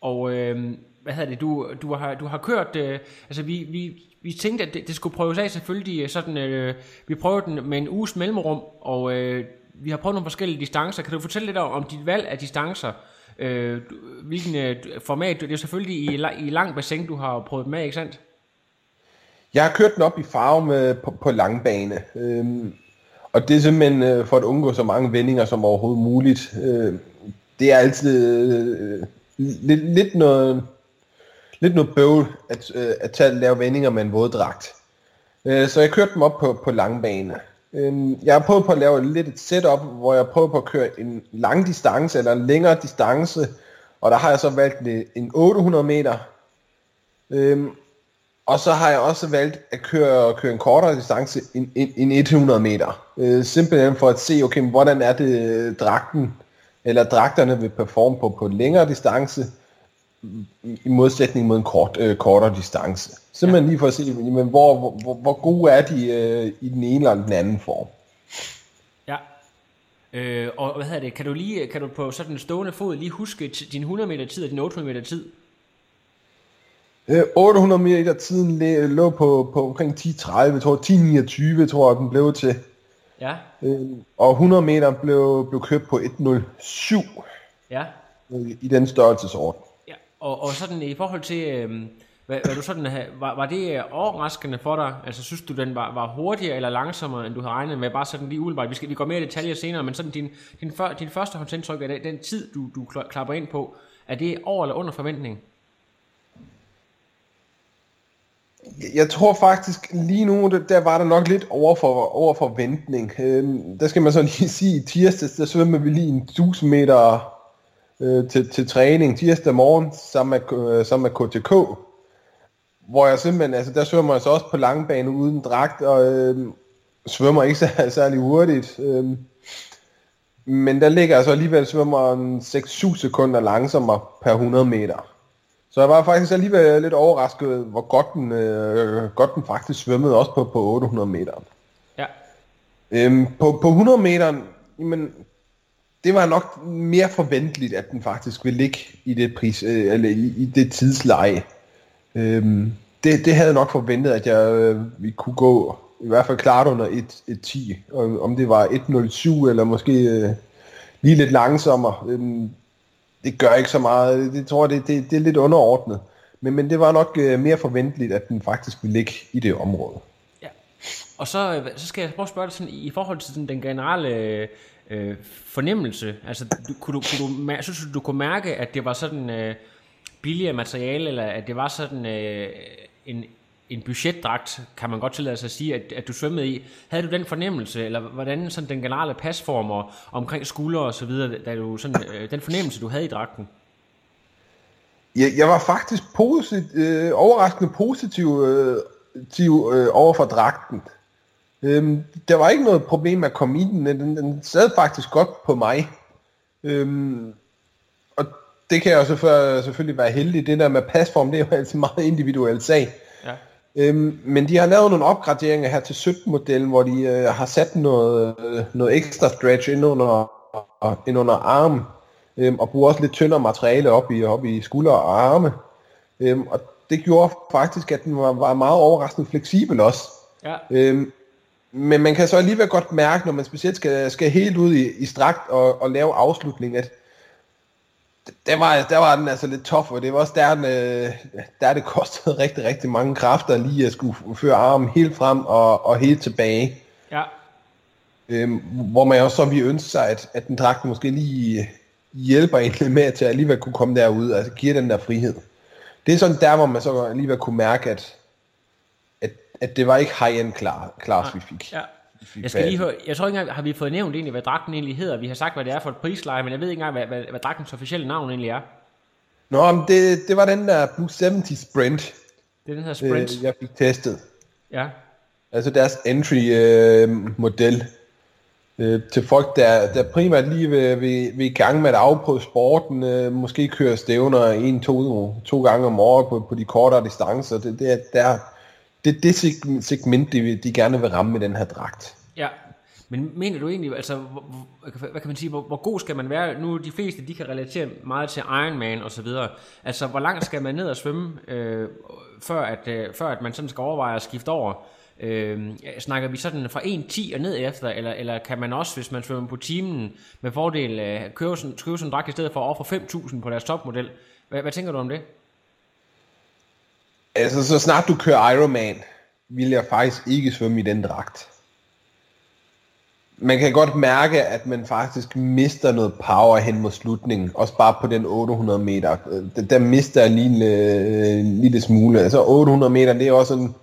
Og øh, hvad hedder det, du, du, har, du har kørt, øh, altså vi, vi, vi tænkte, at det, det skulle prøves af selvfølgelig øh, sådan, øh, vi prøvede den med en uges mellemrum, og øh, vi har prøvet nogle forskellige distancer. Kan du fortælle lidt om, dit valg af distancer? Øh, hvilken øh, format, det er selvfølgelig i, i lang bassin, du har prøvet med, ikke sandt? Jeg har kørt den op i farve med, på, på langbane. Øhm, og det er simpelthen øh, for at undgå så mange vendinger som overhovedet muligt. Øh, det er altid øh, øh lidt, lidt noget lidt noget bøvl at, øh, at tage, lave vendinger med en våddragt. Øh, så jeg kørte dem op på, på langbane. Øh, jeg har prøvet på at lave lidt et setup, hvor jeg prøver på at køre en lang distance eller en længere distance. Og der har jeg så valgt en- 800 meter. Øh, og så har jeg også valgt at køre, køre en kortere distance end, end, end 100 meter. Øh, simpelthen for at se, okay, hvordan er det øh, dragten, eller dragterne vil performe på, på længere distance, i modsætning mod en kort, øh, kortere distance. Simpelthen lige for at se, jamen, hvor, hvor, hvor, gode er de øh, i den ene eller den anden form. Ja. Øh, og hvad hedder det, kan du lige, kan du på sådan en stående fod lige huske din 100 meter tid og din 800 meter tid? Øh, 800 meter tiden lå på, på omkring 10.30, jeg tror 10.29 tror jeg den blev til. Ja. Øh, og 100 meter blev, blev købt på 1.07 Ja. øh, i den størrelsesorden. Og, og sådan i forhold til, øh, hvad, hvad du sådan, havde- var, var det øh, overraskende for dig? Altså synes du, den var, var hurtigere eller langsommere, end du havde regnet med? Bare sådan lige umiddelbart. Vi, skal, vi går mere i detaljer senere, men sådan din, din, før, din første håndsindtryk af den, den tid, du, du klapper ind på, er det over eller under forventning? Jeg- tror faktisk lige nu, der, der var der nok lidt over for, over forventning. Øhm, der skal man så lige sige, i tirsdags, der svømmer vi lige en 1000 meter øh, til, til træning tirsdag morgen sammen med, øh, sammen med KTK. Hvor jeg simpelthen, altså der svømmer jeg så også på langbane uden dragt, og øh, svømmer ikke sær- særlig hurtigt. Øh, men der ligger jeg så alligevel svømmer en 6-7 sekunder langsommere per 100 meter. Så jeg var faktisk alligevel lidt overrasket, hvor godt den, øh, godt den faktisk svømmede, også på, på 800 meter. Ja. Øhm, på, på 100 meter, jamen, det var nok mere forventeligt, at den faktisk ville ligge i det pris, øh, eller i, i det tidsleje. Øhm, det, det havde jeg nok forventet, at jeg øh, vi kunne gå i hvert fald klart under 1.10. Om, om det var 1.07 eller måske øh, lige lidt langsommere. Øhm, det gør ikke så meget. Det tror jeg, det, det, det er lidt underordnet. Men, men det var nok øh, mere forventeligt, at den faktisk ville ligge i det område. Og så, øh, så skal jeg prøve at spørge dig sådan, i forhold til sådan, den generelle øh, øh, fornemmelse, altså du, kunne, du, kunne du, synes du, du kunne mærke, at det var sådan øh, billigere materiale, eller at det var sådan øh, en, en budgetdragt, kan man godt tillade sig at sige, at, at du svømmede i. Havde du den fornemmelse, eller hvordan sådan den generelle pasform og omkring skuldre og så videre, da du sådan, øh, den fornemmelse, du havde i dragten? Jeg, jeg var faktisk posit, øh, overraskende positiv øh, tiv, øh, over for dragten. Øhm, der var ikke noget problem at komme i den. Den, den sad faktisk godt på mig. Øhm, og det kan jeg jo selvfølgelig, selvfølgelig være heldig. Det der med pasform, det er jo altid meget individuelt sag. Ja. Øhm, men de har lavet nogle opgraderinger her til 17-modellen, hvor de øh, har sat noget, øh, noget ekstra stretch ind under, ind under armen, øhm, og bruger også lidt tyndere materiale op i, op i skuldre og arme. Øhm, og det gjorde faktisk, at den var, var meget overraskende fleksibel også. Ja. Øhm, men man kan så alligevel godt mærke, når man specielt skal, skal helt ud i, i strakt og, og lave afslutning, at der var, der var den altså lidt tof, og det var også der, den, øh, der det kostede rigtig, rigtig mange kræfter lige at skulle føre armen helt frem og, og helt tilbage. Ja. Øhm, hvor man også så vi ønske sig, at, at den dragt måske lige hjælper en lidt med til at alligevel kunne komme derud, altså giver den der frihed. Det er sådan der, hvor man så alligevel kunne mærke, at, at, det var ikke high-end klar, klars, vi fik. Ja. Jeg skal lige høre, jeg tror ikke engang, har vi fået nævnt egentlig, hvad dragten egentlig hedder? Vi har sagt, hvad det er for et prisleje, men jeg ved ikke engang, hvad, hvad, hvad dragtens officielle navn egentlig er. Nå, men det, det var den der Blue 70 Sprint, Det er den her Sprint. øh, jeg fik testet. Ja. Altså deres entry-model øh, til folk, der, der primært lige vil, vil, vil i gang med at afprøve sporten, øh, måske køre stævner en, to, to gange om året på, på de kortere distancer. Det, det, er, der, det, det segment, de, de gerne vil ramme med den her dragt. Ja, Men mener du egentlig, altså, hvor, hvad kan man sige, hvor, hvor god skal man være? Nu de fleste, de kan relatere meget til Ironman og så videre. Altså, hvor langt skal man ned og svømme, øh, før, at, øh, før at man sådan skal overveje at skifte over? Øh, snakker vi sådan fra 1.10 og ned efter, eller, eller kan man også, hvis man svømmer på timen, med fordel øh, købe, sådan, købe sådan en dragt i stedet for at ofre 5.000 på deres topmodel? Hvad, hvad tænker du om det? Altså, så snart du kører Ironman, vil jeg faktisk ikke svømme i den dragt. Man kan godt mærke, at man faktisk mister noget power hen mod slutningen. Også bare på den 800 meter. Øh, der, der mister jeg lige en øh, lille, lille smule. Altså 800 meter, det er også en,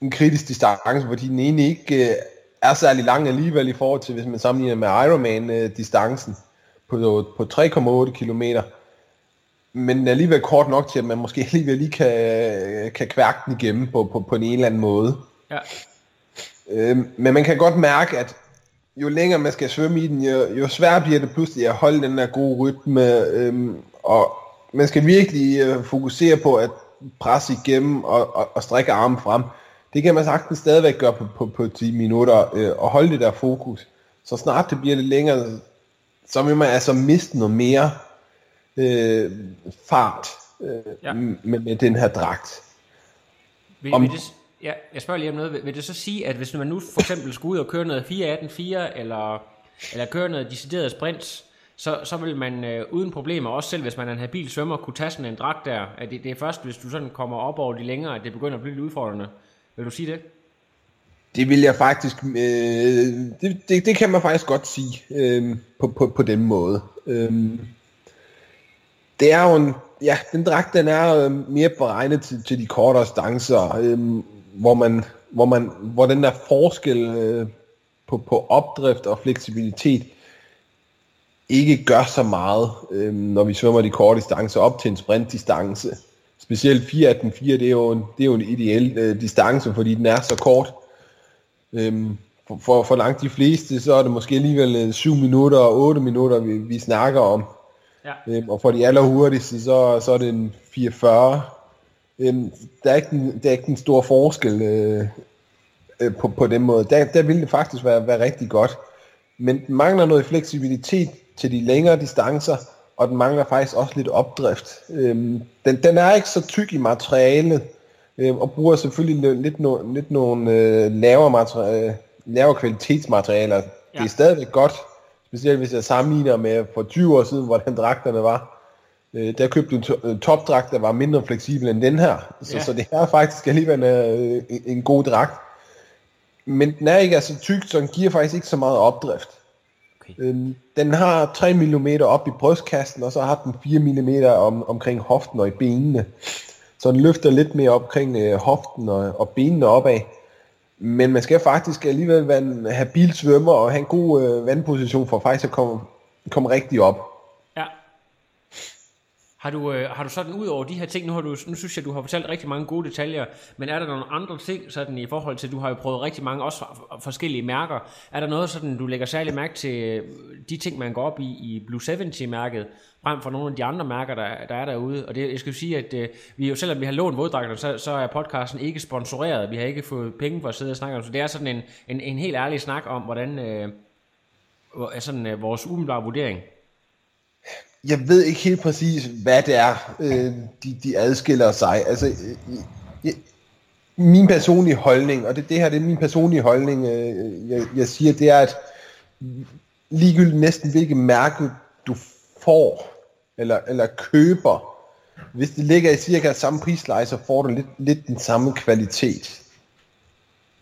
en kritisk distance, fordi den egentlig ikke øh, er særlig lang alligevel i forhold til, hvis man sammenligner med Ironman-distancen øh, på, på 3,8 kilometer men alligevel kort nok til, at man måske alligevel lige kan, kan kværke den igennem på, på, på en eller anden måde. Ja. Øhm, men man kan godt mærke, at jo længere man skal svømme i den, jo, jo sværere bliver det pludselig at holde den der gode rytme, øhm, og man skal virkelig øh, fokusere på at presse igennem og, og, og strække armen frem. Det kan man sagtens stadigvæk gøre på, på, på 10 minutter, øh, og holde det der fokus. Så snart det bliver lidt længere, så vil man altså miste noget mere øh, fart øh, ja. med, med den her dragt. Vil, om, vil det, ja, jeg spørger lige om noget. Vil, vil det så sige, at hvis man nu for eksempel skulle ud og køre noget 4.18.4, eller, eller køre noget decideret sprints, så, så vil man øh, uden problemer, også selv hvis man er en habil svømmer, kunne tage sådan en dragt der. At det, det er først, hvis du sådan kommer op over de længere, at det begynder at blive lidt udfordrende. Vil du sige det? Det vil jeg faktisk, øh, det, det, det kan man faktisk godt sige øh, på, på, på den måde. Øh, det er jo en, ja, den dragt, den er øh, mere beregnet til, til de kortere stancer, øh, hvor man, hvor man, hvor den der forskel øh, på, på opdrift og fleksibilitet ikke gør så meget, øh, når vi svømmer de korte distancer op til en sprintdistance. Specielt 4 100, det er jo en, det er jo en ideel øh, distance, fordi den er så kort. Øh, for, for, for langt de fleste, så er det måske alligevel øh, 7 minutter og 8 minutter, vi, vi snakker om. Ja. Øhm, og for de allerhurtigste, så, så er det en 440. Øhm, der, er ikke den, der er ikke den store forskel øh, øh, på, på den måde. Der, der vil det faktisk være, være rigtig godt. Men den mangler noget fleksibilitet til de længere distancer, og den mangler faktisk også lidt opdrift. Øhm, den, den er ikke så tyk i materialet, øh, og bruger selvfølgelig lidt, no, lidt nogle øh, lavere, materiale, lavere kvalitetsmaterialer. Ja. Det er stadigvæk godt, Specielt hvis jeg sammenligner med for 20 år siden, hvordan dragterne var. Øh, der købte en to- topdragt, der var mindre fleksibel end den her. Så, ja. så det er faktisk alligevel øh, en, en god dragt. Men den er ikke altså tyk, så den giver faktisk ikke så meget opdrift. Okay. Øhm, den har 3 mm op i brystkassen, og så har den 4 mm om, omkring hoften og i benene. Så den løfter lidt mere omkring øh, hoften og, og benene opad. Men man skal faktisk alligevel være en habil svømmer og have en god øh, vandposition for faktisk at komme, komme rigtig op. Har du, øh, har du sådan ud over de her ting, nu, har du, nu synes jeg, du har fortalt rigtig mange gode detaljer, men er der nogle andre ting sådan i forhold til, du har jo prøvet rigtig mange også forskellige mærker, er der noget sådan, du lægger særlig mærke til øh, de ting, man går op i i Blue 70-mærket, frem for nogle af de andre mærker, der, der er derude. Og det, jeg skal jo sige, at øh, vi jo, selvom vi har lånt våddragterne, så, så er podcasten ikke sponsoreret. Vi har ikke fået penge for at sidde og snakke om Så det er sådan en, en, en helt ærlig snak om, hvordan øh, sådan, øh, vores umiddelbare vurdering. Jeg ved ikke helt præcis, hvad det er, øh, de, de adskiller sig. Altså, øh, jeg, min personlige holdning, og det, det her det er min personlige holdning, øh, øh, jeg, jeg siger, det er, at ligegyldigt næsten hvilket mærke du får, eller, eller køber, hvis det ligger i cirka samme prisleje, så får du lidt, lidt den samme kvalitet.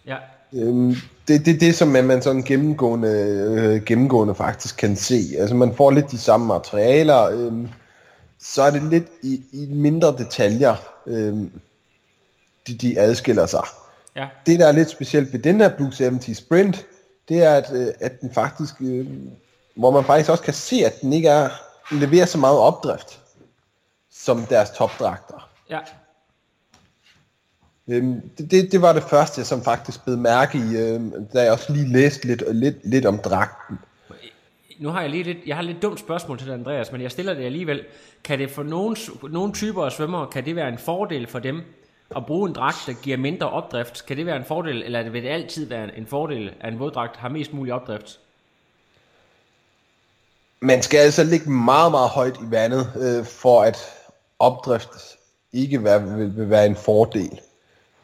Ja. Øhm, det er det, det, som man sådan gennemgående, øh, gennemgående faktisk kan se. Altså man får lidt de samme materialer, øh, så er det lidt i, i mindre detaljer, øh, de, de adskiller sig. Ja. Det, der er lidt specielt ved den her Blue 70 Sprint, det er, at, øh, at den faktisk, øh, hvor man faktisk også kan se, at den ikke er leverer så meget opdrift som deres topdragter. Ja. Øhm, det, det, det var det første, som faktisk blev mærke i, øhm, da jeg også lige læste lidt, lidt, lidt om dragten. Nu har jeg lige lidt, jeg har lidt dumt spørgsmål til dig, Andreas, men jeg stiller det alligevel. Kan det for nogle, nogle typer af svømmere, kan det være en fordel for dem at bruge en dragt, der giver mindre opdrift, kan det være en fordel, eller vil det altid være en fordel, at en våddragt har mest mulig opdrift? Man skal altså ligge meget, meget højt i vandet, øh, for at opdrift ikke være, vil, vil være en fordel.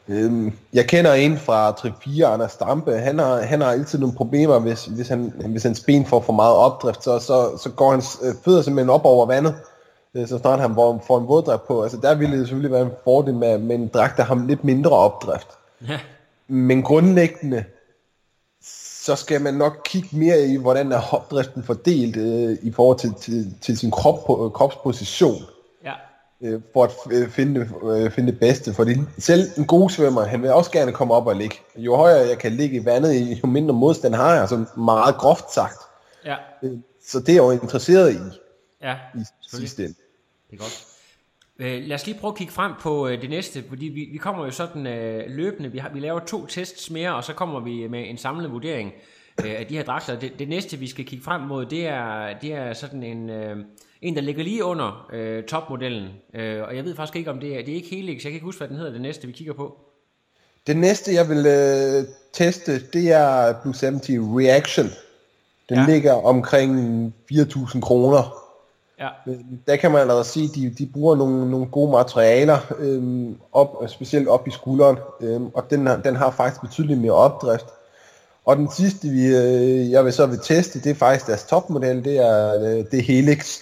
Øhm, jeg kender en fra 3-4, Anders Stampe. Han har, han har altid nogle problemer, hvis, hvis, han, hvis hans ben får for meget opdrift, så, så, så går hans øh, fødder simpelthen op over vandet, øh, så snart han får, får en våddragt på. Altså der ville det selvfølgelig være en fordel med, med en dragt, der har lidt mindre opdrift. Ja. Men grundlæggende, så skal man nok kigge mere i, hvordan er opdriften fordelt øh, i forhold til, til, til sin krop, på, kropsposition. Øh, for at øh, finde, øh, finde det bedste. Fordi selv en god svømmer, han vil også gerne komme op og ligge. Jo højere jeg kan ligge i vandet, jo mindre modstand har jeg, altså meget groft sagt. Ja. Øh, Så det er jeg jo interesseret i, Ja, i sidste ende. Det er godt. Øh, lad os lige prøve at kigge frem på det næste, fordi vi, vi kommer jo sådan øh, løbende, vi, har, vi laver to tests mere, og så kommer vi med en samlet vurdering øh, af de her dragter. Det, det næste, vi skal kigge frem mod, det er, det er sådan en, øh, en, der ligger lige under øh, topmodellen. Øh, og jeg ved faktisk ikke, om det er, det er ikke Helix, jeg kan ikke huske, hvad den hedder, det næste, vi kigger på. Det næste, jeg vil øh, teste, det er Blue 70 Reaction. Den Ja. ligger omkring 4.000 kroner. Ja. Øh, Der kan man allerede se, at de, de bruger nogle, nogle gode materialer, øhm, op, specielt op i skulderen, øhm, og den, har- den har faktisk betydeligt mere opdrift. Og den sidste, vi, øh, jeg vil så vil teste, det er faktisk deres topmodel, det er, øh, det er Helix.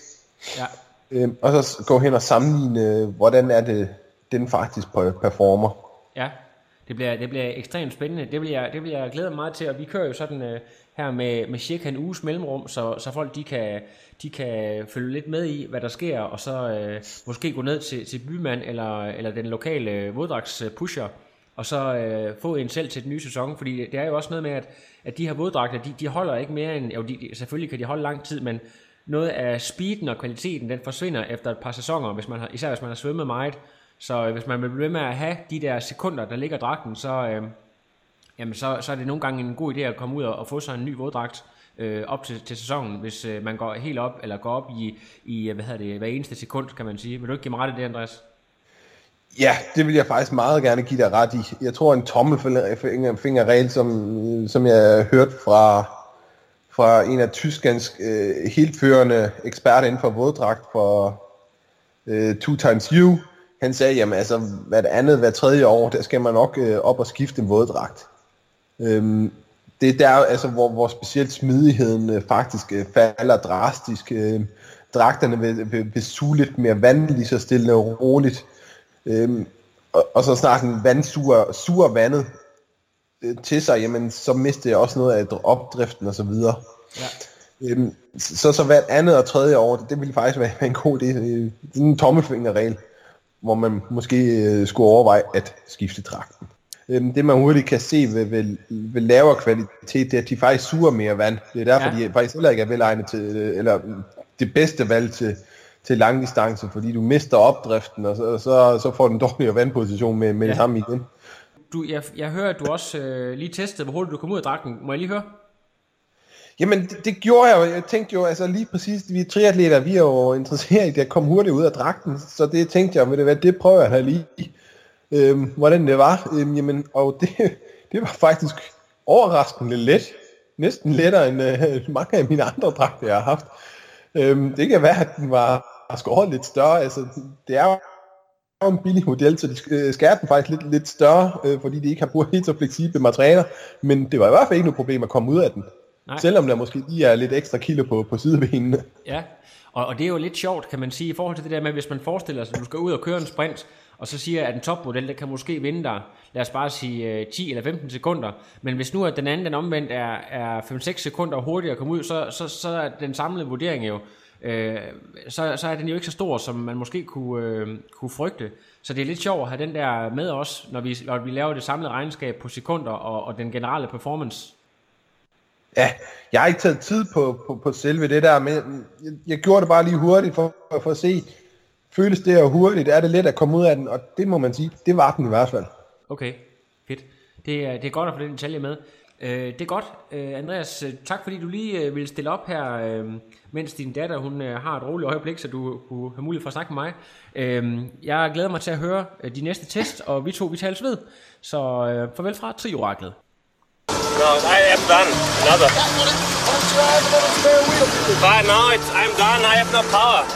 Ja. Øhm, og så gå hen og sammenligne, hvordan er det, den faktisk per- performer. Ja, det bliver, det bliver ekstremt spændende. Det vil, jeg, det vil jeg glæde mig meget til, og vi kører jo sådan øh, her med, med cirka en uges mellemrum, så, så folk de kan, de kan følge lidt med i, hvad der sker, og så øh, måske gå ned til, til bymand eller, eller den lokale våddragtspusher, og så øh, få en selv til den nye sæson, fordi det er jo også noget med, at, at de her våddragter, de, de holder ikke mere end, jo de, selvfølgelig kan de holde lang tid, men noget af speeden og kvaliteten, den forsvinder efter et par sæsoner, hvis man har, især hvis man har svømmet meget, så øh, hvis man vil blive ved med at have de der sekunder, der ligger i dragten, så, øh, jamen så, så er det nogle gange en god idé at komme ud og, og få sig en ny våddragt øh, op til, til sæsonen, hvis øh, man går helt op, eller går op i, i øh, hvad hedder det, hver eneste sekund, kan man sige. Vil du ikke give mig ret i det, Andreas? Ja, det vil jeg faktisk meget gerne give dig ret i. Jeg tror en tommelfingerregel, som, som jeg hørte fra, fra en af Tysklands øh, helt førende eksperter inden for våddragt for øh, Two Times You, han sagde, jamen altså, hvert andet, hver tredje år, der skal man nok øh, op og skifte en våddragt. Øhm, det er der, altså, hvor, hvor specielt smidigheden øh, faktisk øh, falder drastisk. Øh, dragterne vil, vil, vil suge lidt mere vand, lige så stille og roligt. Øhm, og, og så snart en vand suger, suger vandet til sig, jamen, så mister jeg også noget af opdriften og så videre. Ja. Øhm, så, så hvert andet og tredje år, det, det ville faktisk være en god idé. Øh, Sådan en tommelfingerregel, hvor man måske øh, skulle overveje at skifte dragten. Øhm, det man hurtigt kan se ved, ved, ved lavere kvalitet, det er, at de faktisk suger mere vand. Det er derfor, Ja. de faktisk heller ikke er velegnet til, øh, eller det bedste valg til, til langdistance, fordi du mister opdriften, og så, så, så får du en dårligere vandposition med, med ja. Det samme igen. Du, jeg, jeg hører, at du også øh, lige testede, hvor hurtigt du kom ud af dragten. Må jeg lige høre? Jamen, det, det gjorde jeg jo. Jeg tænkte jo, altså lige præcis, vi triatleter, vi er jo interesseret i at komme hurtigt ud af dragten, så det tænkte jeg, ved det, hvad, det prøver jeg da lige, øhm, hvordan det var. Øhm, jamen, og det, det var faktisk overraskende let. Næsten lettere end øh, mange af mine andre dragter, jeg har haft. Øhm, det kan være, at den var skåret lidt større. Altså, det er en billig model, så de øh, skærer den faktisk lidt, lidt større, øh, fordi de ikke har brugt helt så fleksible materialer. Men det var i hvert fald ikke noget problem at komme ud af den. Nej. Selvom der måske lige er lidt ekstra kilo på, på sidebenene. Ja, og, og det er jo lidt sjovt, kan man sige, i forhold til det der med, hvis man forestiller sig, at du skal ud og køre en sprint, og så siger, at en topmodel, der kan måske vinde dig, lad os bare sige øh, 10 eller 15 sekunder, men hvis nu at den anden, den omvendt er, er 5-6 sekunder hurtigere at komme ud, så, så, så er den samlede vurdering jo, øh, så, så er den jo ikke så stor, som man måske kunne, øh, kunne frygte. Så det er lidt sjovt at have den der med os, når vi, når vi laver det samlede regnskab på sekunder og, og den generelle performance. Ja, jeg har ikke taget tid på, på, på selve det der, men jeg, jeg gjorde det bare lige hurtigt for, for at se, føles det her hurtigt, er det let at komme ud af den, og det må man sige, det var den i hvert fald. Okay, fedt. Det er, det er godt at få den detalje med. Øh, det er godt. Øh, Andreas, øh, tak fordi du lige øh, ville stille op her, øh, mens din datter hun øh, har et roligt øjeblik, så du kunne have mulighed for at snakke med mig. Øh, jeg glæder mig til at høre øh, de næste test, og vi to vi tales ved. Så øh, farvel fra Trioraklet. No, I am done. Another. But no, it's, I'm done. I have no power.